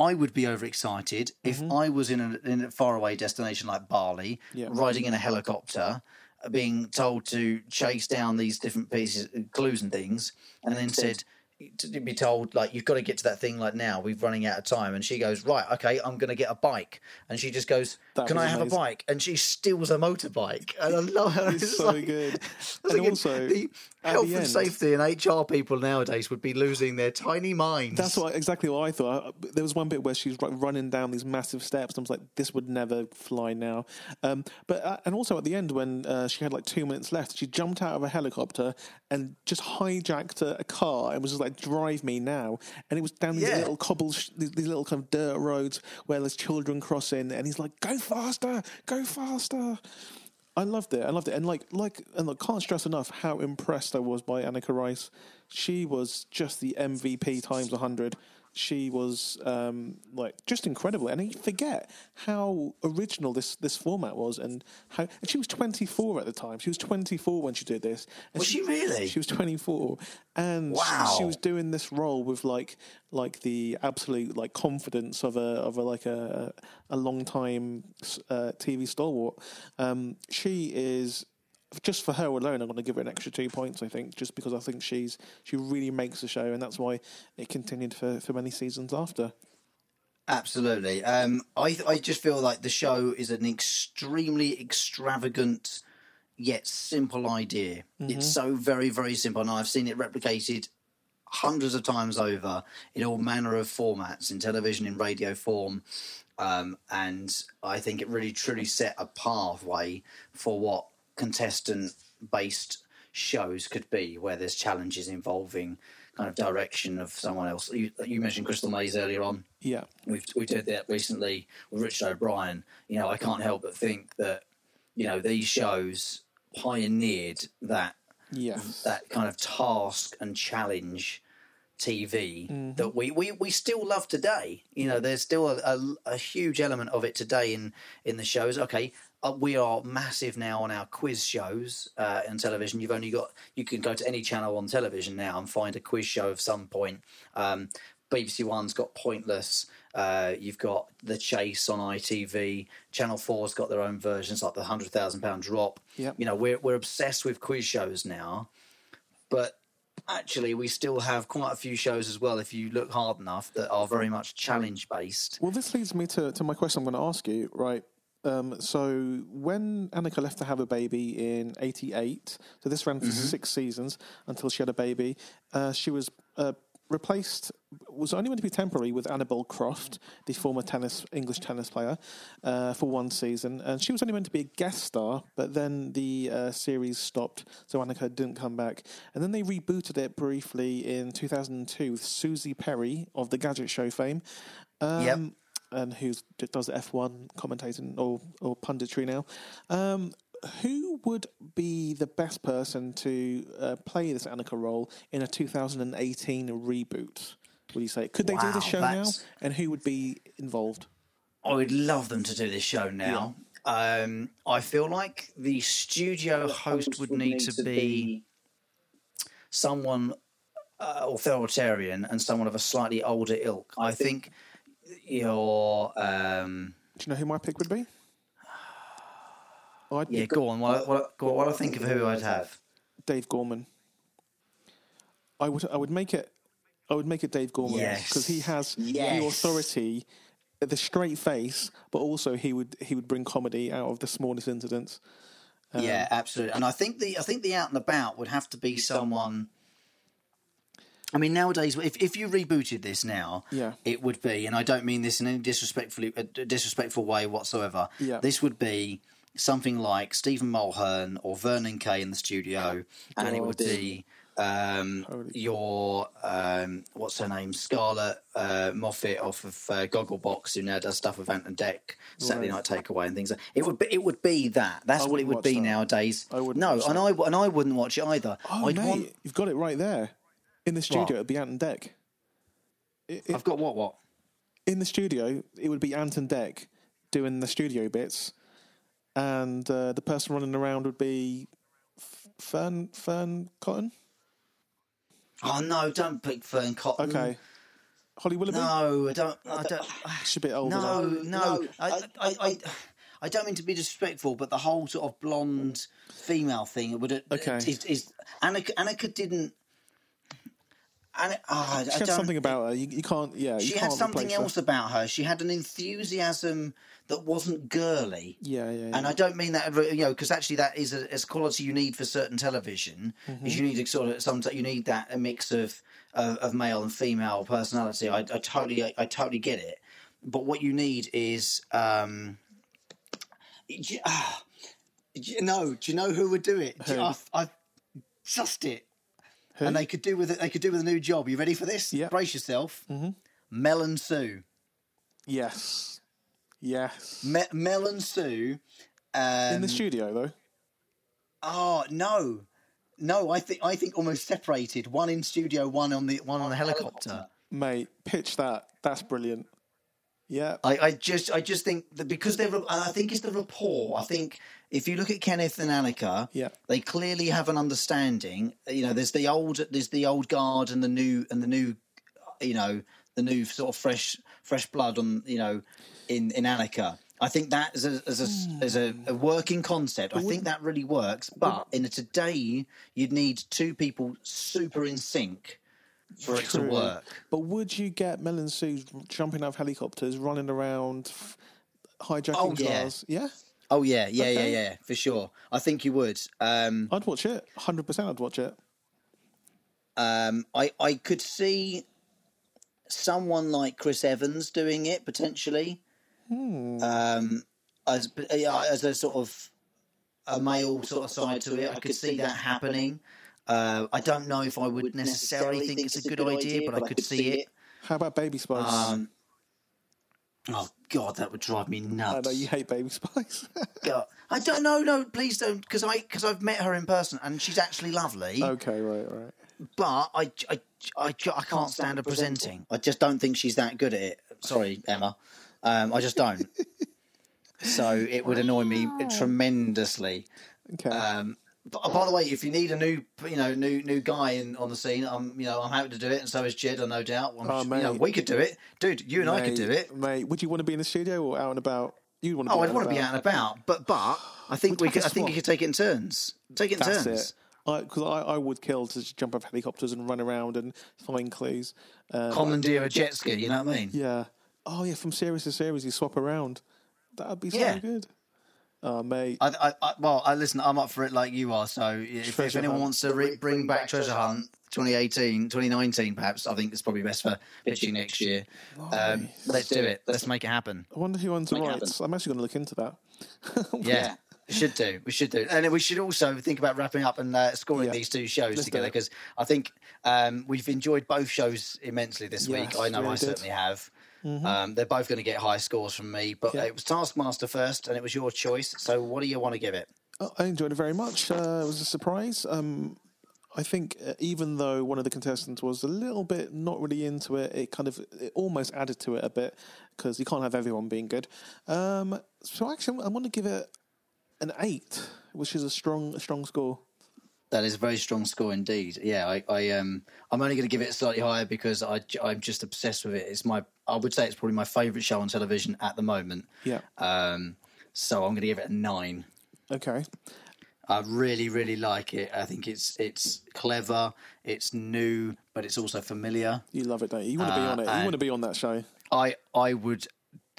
I would be overexcited if mm-hmm. I was in a, in a faraway destination like Bali, yeah. riding in a helicopter, being told to chase down these different pieces, clues and things, and then said, to be told like you've got to get to that thing like now. We're running out of time. And she goes right okay i'm going to get a bike. And she just goes that can i have a bike? And she steals a motorbike. And i love her. It's, it's so like, good. and like also the health the and end, safety and hr people nowadays would be losing their tiny minds. That's what exactly what i thought. There was one bit where she's running down these massive steps. And i was like this would never fly now. Um, but uh, and also at the end when uh, she had like two minutes left she jumped out of a helicopter and just hijacked a, a car and was just like like drive me now, and it was down these yeah. little cobbles, these, these little kind of dirt roads where there's children crossing, and he's like, "Go faster, go faster." I loved it. I loved it, and like, like, and I can't stress enough how impressed I was by Anneka Rice. She was just the MVP times hundred she was um, like just incredible, and you forget how original this this format was, and how and she was 24 at the time. She was 24 when she did this. was she, she, really? She was 24, and wow. she, she, was doing this role with like like the absolute like confidence of a of a like a a long time uh, TV stalwart. Um, she is just for her alone, I'm going to give her an extra two points. I think just because I think she's she really makes the show, and that's why it continued for, for many seasons after. Absolutely. Um, I I just feel like the show is an extremely extravagant yet simple idea. Mm-hmm. It's so very very simple, and I've seen it replicated hundreds of times over in all manner of formats in television, in radio form. Um, and I think it really truly set a pathway for what contestant based shows could be where there's challenges involving kind of direction of someone else. You, you, mentioned Crystal Maze earlier on. Yeah, we've we did that recently with Richard O'Brien. You know, I can't help but think that you know these shows pioneered that yes. that kind of task and challenge TV mm-hmm. that we, we, we still love today. You know, there's still a, a, a huge element of it today in, in the shows. Okay, uh, we are massive now on our quiz shows uh, on television. You've only got you can go to any channel on television now and find a quiz show of some point. Um, BBC One's got Pointless. Uh, you've got The Chase on ITV. Channel Four's got their own versions, like the Hundred Thousand Pound Drop. Yep. You know, we're we're obsessed with quiz shows now, but actually we still have quite a few shows as well if you look hard enough that are very much challenge based well this leads me to, to my question i'm going to ask you right um, so when Anneka left to have a baby in '88, so this ran for mm-hmm. six seasons until she had a baby. Uh, she was uh, replaced was only meant to be temporary with Annabel Croft, the former tennis English tennis player, uh, for one season, and she was only meant to be a guest star. But then the uh, series stopped, so Anneka didn't come back. And then they rebooted it briefly in 2002 with Suzi Perry of the Gadget Show fame. Um, yep and who does F1 commentating or, or punditry now. Um, who would be the best person to uh, play this Anneka role in a 2018 reboot? Would you say could they wow, do the show now? And who would be involved? I would love them to do this show now. Yeah. Um, I feel like the studio host would need to be someone uh, authoritarian and someone of a slightly older ilk. I think your. Um, Do you know who my pick would be? I'd yeah, go on. What, what, what, what I think of who I'd have? Dave Gorman. I would I would make it I would make it Dave Gorman because yes. he has yes. the authority, the straight face, but also he would he would bring comedy out of the smallest incidents. Um, yeah, absolutely. And I think the I think the out and about would have to be someone I mean, nowadays, if, if you rebooted this now, yeah. it would be, and I don't mean this in any disrespectful disrespectful way whatsoever. Yeah. This would be something like Stephen Mulhern or Vernon Kay in the studio, and oh, it would be um, your um, what's her name, Scarlett uh, Moffatt off of uh, Gogglebox, who now does stuff with Ant and Dec, Saturday right. Night Takeaway, and things. Like It would be, it would be that. That's what it would be that. nowadays. I would no, and I and I wouldn't watch it either. Oh, I'd mate, want... you've got it right there. In the studio, it'd be Ant and Dec. It, it, I've got what? What? In the studio, it would be Ant and Dec doing the studio bits, and uh, the person running around would be Fearne Fearne Cotton. Oh no! Don't pick Fearne Cotton. Okay. Holly Willoughby. No, I don't. I don't. She's a bit older. No, no. no I, I, I, I, don't mean to be disrespectful, but the whole sort of blonde female thing would. Okay. Is, is Anneka, Anneka didn't and oh, she had something about her. You, you can't. Yeah, she had something else her. about her. She had an enthusiasm that wasn't girly. Yeah, yeah. yeah. And I don't mean that you know because actually that is a, a, quality you need for certain television. Mm-hmm. Is you need to sort of some you need that a mix of of, of male and female personality. I, I totally I, I, totally get it. But what you need is. Um, uh, no, do you know who would do it? Who? I, I just it. Who? And they could do with it. They could do with a new job. You ready for this? Yeah. Brace yourself. Mm-hmm. Mel and Sue. Yes. Yes. Me- Mel and Sue. Um, In the studio, though. Oh no, no! I think I think almost separated. One in studio, one on the one on the helicopter. Mate, pitch that. That's brilliant. Yeah. I, I just I just think that because they're I think it's the rapport. I think if you look at Kenneth and Anneka, yeah. they clearly have an understanding. You know, there's the old there's the old guard and the new and the new you know, the new sort of fresh fresh blood on, you know, in in Anneka. I think that as a as a, mm. as a, a working concept, I think that really works. But in a today, you'd need two people super in sync for it to work. But would you get Mel and Sue jumping out of helicopters, running around, hijacking oh, yeah. cars? Yeah. Oh yeah, yeah, okay. yeah, yeah, for sure. I think you would. Um, I'd watch it. Hundred percent, I'd watch it. Um, I I could see someone like Chris Evans doing it potentially. Hmm. Um, as as a sort of a male sort of side to it, I could see that happening. Uh, I don't know if I would necessarily think it's a good idea, but I could see it. How about Baby Spice? Um, oh God, that would drive me nuts. I know you hate Baby Spice. God, I don't know. No, please don't, because I because I've met her in person and she's actually lovely. Okay, right, right. but I, I, I, I can't stand her presenting. I just don't think she's that good at it. Sorry, Emma. Um, I just don't. so it would annoy me tremendously. Okay. Um, but, by the way, if you need a new, you know, new new guy in, on the scene, I'm, you know, I'm happy to do it, and so is Jed, I no doubt. I'm, Oh, you know, we could do it, dude. You and I could do it. mate. Would you want to be in the studio or out and about? You'd want to. Oh, be I'd out want to and be about. out and about, but but I think we could, I think you could take it in turns. Take it in That's turns. it. Because I, I, would kill to jump off helicopters and run around and find clues. Um, Commandeer a jet ski. You know what I mean? yeah. Oh yeah, from series to series, you swap around. That'd be so Yeah. good. Oh mate, I, I, I, well, I listen. I'm up for it like you are. So if, if anyone Hunt. wants to re- bring back Treasure Hunt 2018, 2019, perhaps I think it's probably best for pitching next year. Um, let's do it. Let's make it happen. I wonder who owns the rights. I'm actually going to look into that. Yeah. We should do. We should do, and we should also think about wrapping up and uh, scoring Yeah. these two shows Let's together because I think um, we've enjoyed both shows immensely this Yes, week. I know really I certainly did. Mm-hmm. Um, they're both going to get high scores from me, but Yeah. it was Taskmaster first, and it was your choice. So, what do you want to give it? Oh, I enjoyed it very much. Uh, it was a surprise. Um, I think uh, even though one of the contestants was a little bit not really into it, it kind of it almost added to it a bit because you can't have everyone being good. Um, so actually, I want to give it an eight, which is a strong, a strong score. That is a very strong score indeed. Yeah, I, I um, I'm only going to give it slightly higher because I, I'm just obsessed with it. It's my, I would say it's probably my favourite show on television at the moment. Yeah. Um, so I'm going to give it a nine. Okay. I really, really like it. I think it's it's clever, it's new, but it's also familiar. You love it, don't you? You want to be Uh, on it. You want to be on that show. I I would,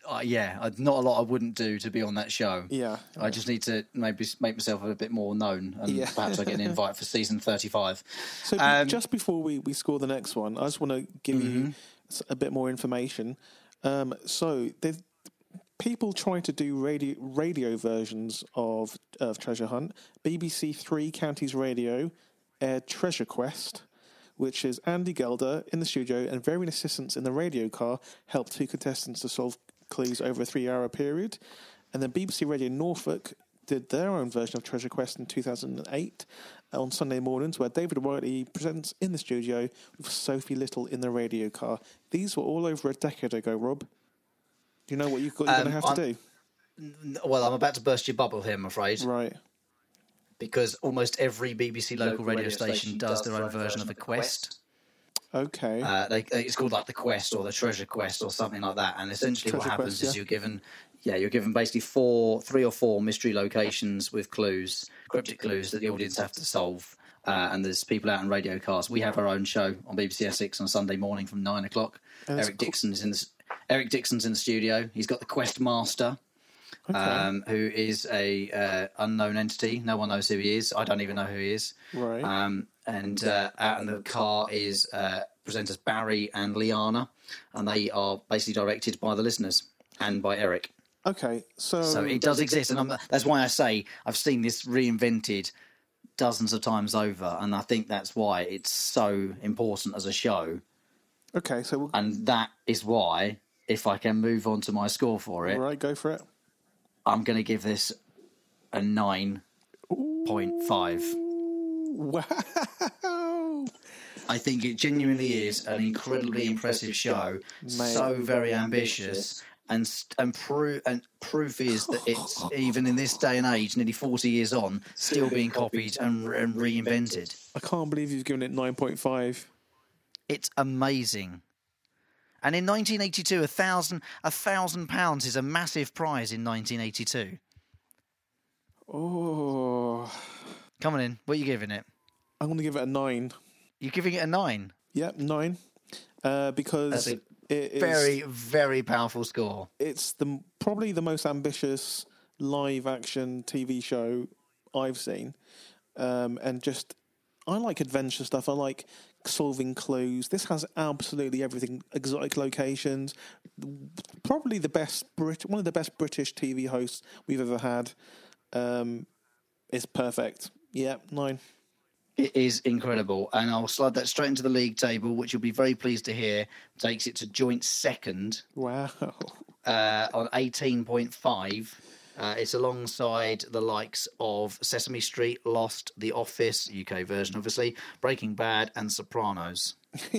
uh, yeah, I'd- not a lot I wouldn't do to be on that show. Yeah. I just need to maybe make myself a bit more known, and Yeah. perhaps I get an invite for season thirty-five. So Um, just before we, we score the next one, I just want to give Mm-hmm. you a bit more information. Um, so people try to do radio radio versions of of Treasure Hunt. BBC Three Counties Radio aired Treasure Quest, which is Andy Gelder in the studio and varying assistants in the radio car help two contestants to solve clues over a three hour period. And then BBC Radio Norfolk did their own version of Treasure Quest in 2008 on Sunday mornings, where David Whiteley presents in the studio with Sophie Little in the radio car. These were all over a decade ago, Rob. Do you know what you've got, you're Um, going to have to I'm- do? Well, I'm about to burst your bubble here, I'm afraid, Right. because almost every BBC local, radio, station does their own version of the quest. Okay. Uh, they, they- it's called like the quest or the treasure quest or something like that. And essentially, what happens Quest, is yeah. you're given, yeah, you're given basically four, three or four mystery locations with clues, cryptic clues that the audience have to solve. Uh, and there's people out in radio cars. We have our own show on BBC Essex on Sunday morning from nine o'clock. And Eric co- Dixon's in the Eric Dixon's in the studio. He's got the Quest Master, um, who is a uh, unknown entity. No one knows who he is. I don't even know who he is. Right. Um, and uh, out in the car is uh, presenters Barry and Liana, and they are basically directed by the listeners and by Eric. okay. So, So it does exist, and I'm, that's why I say I've seen this reinvented dozens of times over, and I think that's why it's so important as a show, okay. So we'll, and that is why, if I can move on to my score for it, right, go for it. I'm going to give this a nine point five. Wow. I think it genuinely is an incredibly impressive show. So very ambitious. And and proof and proof is that it's even in this day and age, nearly forty years on, still being copied and, and reinvented. I can't believe you've given it 9.5. It's amazing. And in 1982, a thousand a thousand pounds is a massive prize in 1982. Oh. Come on in, what are you giving it? I'm going to give it a 9. You're giving it a nine. Yep, 9. Uh, because it is, Very very powerful score. it's the probably the most ambitious live action TV show I've seen. Um, and just, I like adventure stuff. I like solving clues. This has absolutely everything exotic locations. Probably the best Brit, one of the best British TV hosts we've ever had. Um, it's perfect. Yeah, nine. It is incredible, and I'll slide that straight into the league table, which you'll be very pleased to hear. Takes it to joint second Wow. uh, on eighteen point five, Uh, it's alongside the likes of Sesame Street, Lost, The Office, UK version, obviously, Breaking Bad, and Sopranos.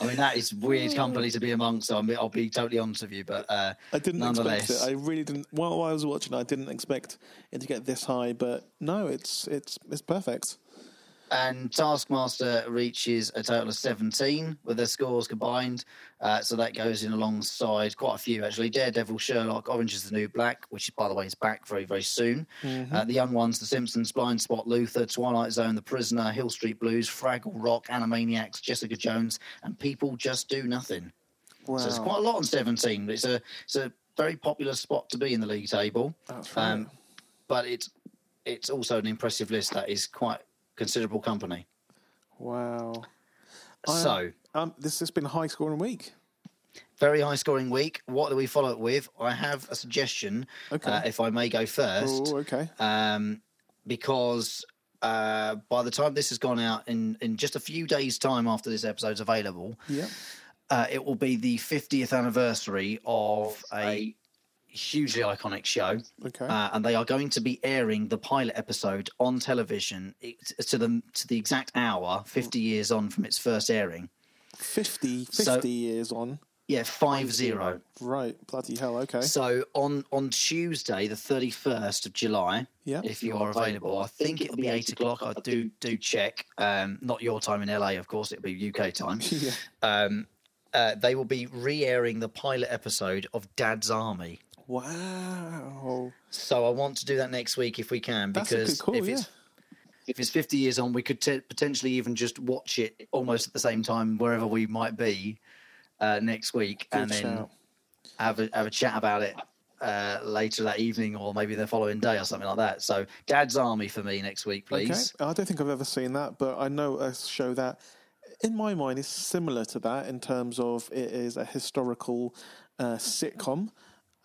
I mean, that is weird company to be amongst. I mean, I'll be totally honest with you, but uh, I didn't nonetheless, expect it. I really didn't. While I was watching, I didn't expect it to get this high. But no, it's it's it's perfect and Taskmaster reaches a total of 17 with their scores combined. Uh, so that goes in alongside quite a few, actually. Daredevil, Sherlock, Orange is the New Black, which, by the way, is back very, very soon. Mm-hmm. Uh, the young ones, The Simpsons, Blind Spot, Luther, Twilight Zone, The Prisoner, Hill Street Blues, Fraggle Rock, Animaniacs, Jessica Jones, and People Just Do Nothing. Wow. So it's quite a lot on 17. It's a, it's a very popular spot to be in the league table. That's right. Um, but it's, it's also an impressive list that is quite considerable company. Wow. So, um, this has been a high scoring week. Very high scoring week. What do we follow it with? I have a suggestion, okay. uh, if I may go first. Oh, okay. Um, because uh, by the time this has gone out in, in just a few days' time after this episode's available, yeah. Uh, it will be the 50th anniversary of a hugely iconic show. Okay. Uh, and they are going to be airing the pilot episode on television to the to the exact hour, fifty years on from its first airing. 50, 50 so, years on. Yeah, five zero. Right, bloody hell. Okay. So on on Tuesday, the thirty first of July, yeah. if you are available, I think it'll be eight o'clock. I do do check. Um, not your time in LA, of course. It'll be UK time. yeah. Um, uh, they will be re-airing the pilot episode of Dad's Army. Wow. So I want to do that next week if we can, because call, if yeah. it's if it's 50 years on, we could t- potentially even just watch it almost at the same time wherever we might be uh, next week, Good and then shout. have a have a chat about it uh, later that evening or maybe the following day or something like that. So, Dad's Army for me next week, please. Okay. I don't think I've ever seen that, but I know a show that, in my mind, is similar to that in terms of it is a historical uh, sitcom.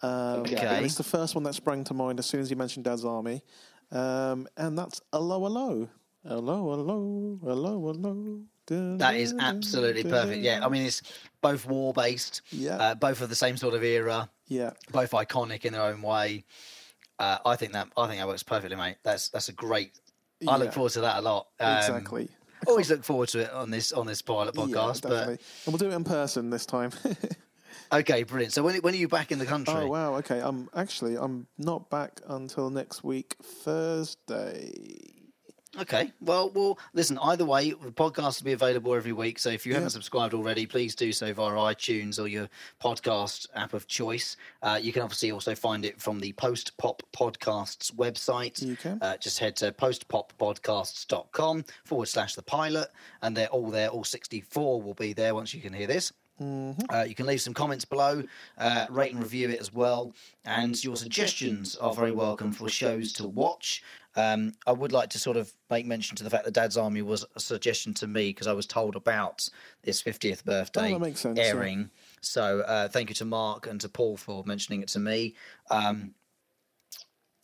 Um, okay. It's the first one that sprang to mind as soon as you mentioned Dad's Army. Um, and that's Hello, Hello. Hello, hello, hello, hello. That is absolutely perfect. Yeah, I mean, it's both war based, yeah. Uh, both of the same sort of era, yeah, both iconic in their own way. Uh, I think that I think that works perfectly, mate. That's that's a great. I yeah. look forward to that a lot. Um, exactly. Always look forward to it on this on this pilot podcast. Yeah. But... And we'll do it in person this time. Okay, brilliant. So when when are you back in the country? Oh wow, okay. I'm actually I'm not back until next week Thursday. Okay. Well, well, listen. Either way, the podcast will be available every week. So if you yeah. haven't subscribed already, please do so via iTunes or your podcast app of choice. Uh, you can obviously also find it from the Post Pop Podcasts website. You can. Uh, just head to postpoppodcasts.com forward slash the pilot, and they're all there. All 64 will be there once you can hear this. Mm-hmm. Uh, you can leave some comments below, uh, rate and review it as well, and your suggestions are very welcome for shows to watch. Um, I would like to sort of make mention to the fact that Dad's Army was a suggestion to me because I was told about this 50th birthday oh, sense, airing. Yeah. So uh, thank you to Mark and to Paul for mentioning it to me. Um,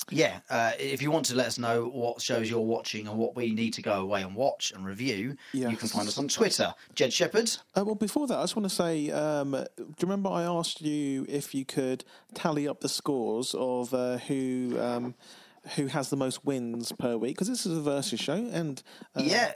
yeah, uh, if you want to let us know what shows you're watching and what we need to go away and watch and review, yes. you can find us on Twitter. Jed Shepherd. Uh, well, before that, I just want to say um, do you remember I asked you if you could tally up the scores of uh, who. Um, who has the most wins per week? Because this is a versus show, and uh, yeah,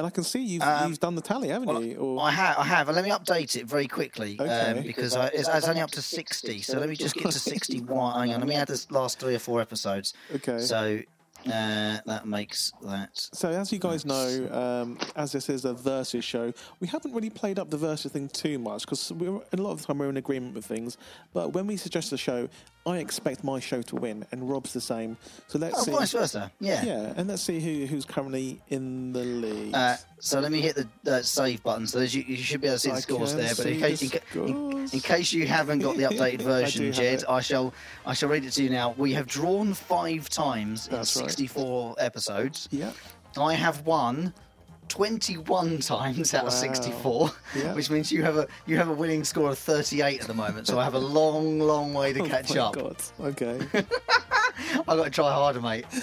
and I can see you've um, you've done the tally, haven't well, you? Or... I have. I have. let me update it very quickly um, okay. um, because I, it's, it's, only up to sixty. So let me just get to sixty-one. Hang on. Let me add the last three or four episodes. Okay. So uh, that makes that. So, as you guys know, um, as this is a versus show, we haven't really played up the versus thing too much because a lot of the time we're in agreement with things. But when we suggest a show, I expect my show to win, and Rob's the same. So let's oh, see. vice versa. Yeah. Yeah, and let's see who who's currently in the lead. Uh, so let me hit the uh, save button. So you, you, should be able to see the I scores there. But in case, in, in, in, case you haven't got the updated version, Jed, I shall I shall read it to you now. We have drawn five times That's in 64 right. episodes. Yeah. I have won 21 times out wow. of 64, yeah. which means you have a you have a winning score of 38 at the moment. So I have a long, long way to oh catch my up. God. Okay. I've got to try harder, mate.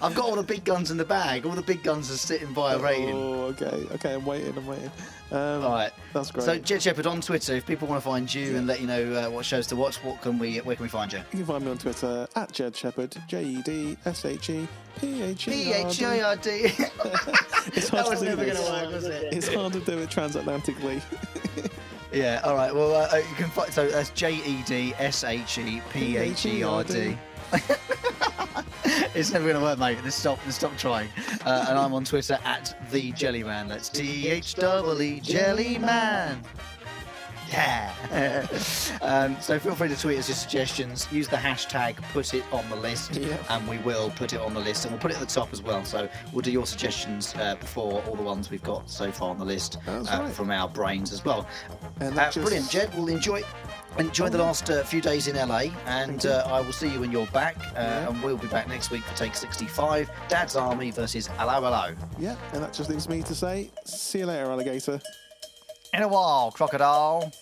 I've got all the big guns in the bag. All the big guns are sitting by a rating. Oh, okay, okay. I'm waiting. I'm waiting. Um, all right, that's great. So, Jed Shepherd on Twitter. If people want to find you yeah. and let you know uh, what shows to watch, what can we? Where can we find you? You can find me on Twitter at Jed Shepherd. J E D S H E P H E R D. That was never going to work, was it? It's hard to do it transatlantically. Yeah. All right. Well, uh, you can find so that's J E D S H E P H E R D. it's never going to work, mate. Let's stop. Let's stop trying. Uh, and I'm on Twitter at the Jellyman. That's T H W E Jellyman. Yeah. um, so feel free to tweet us your suggestions. Use the hashtag put it on the list, yeah. and we will put it on the list, and we'll put it at the top as well. So we'll do your suggestions uh, before all the ones we've got so far on the list uh, right. from our brains as well. Uh, just... Brilliant, Jed. We'll enjoy. Enjoy the last uh, few days in LA, and uh, I will see you when you're back. Uh, yeah. And we'll be back next week for Tale 65 Dad's Army versus Hello Hello. Yeah, and that just leaves me to say, see you later, alligator in a while, crocodile.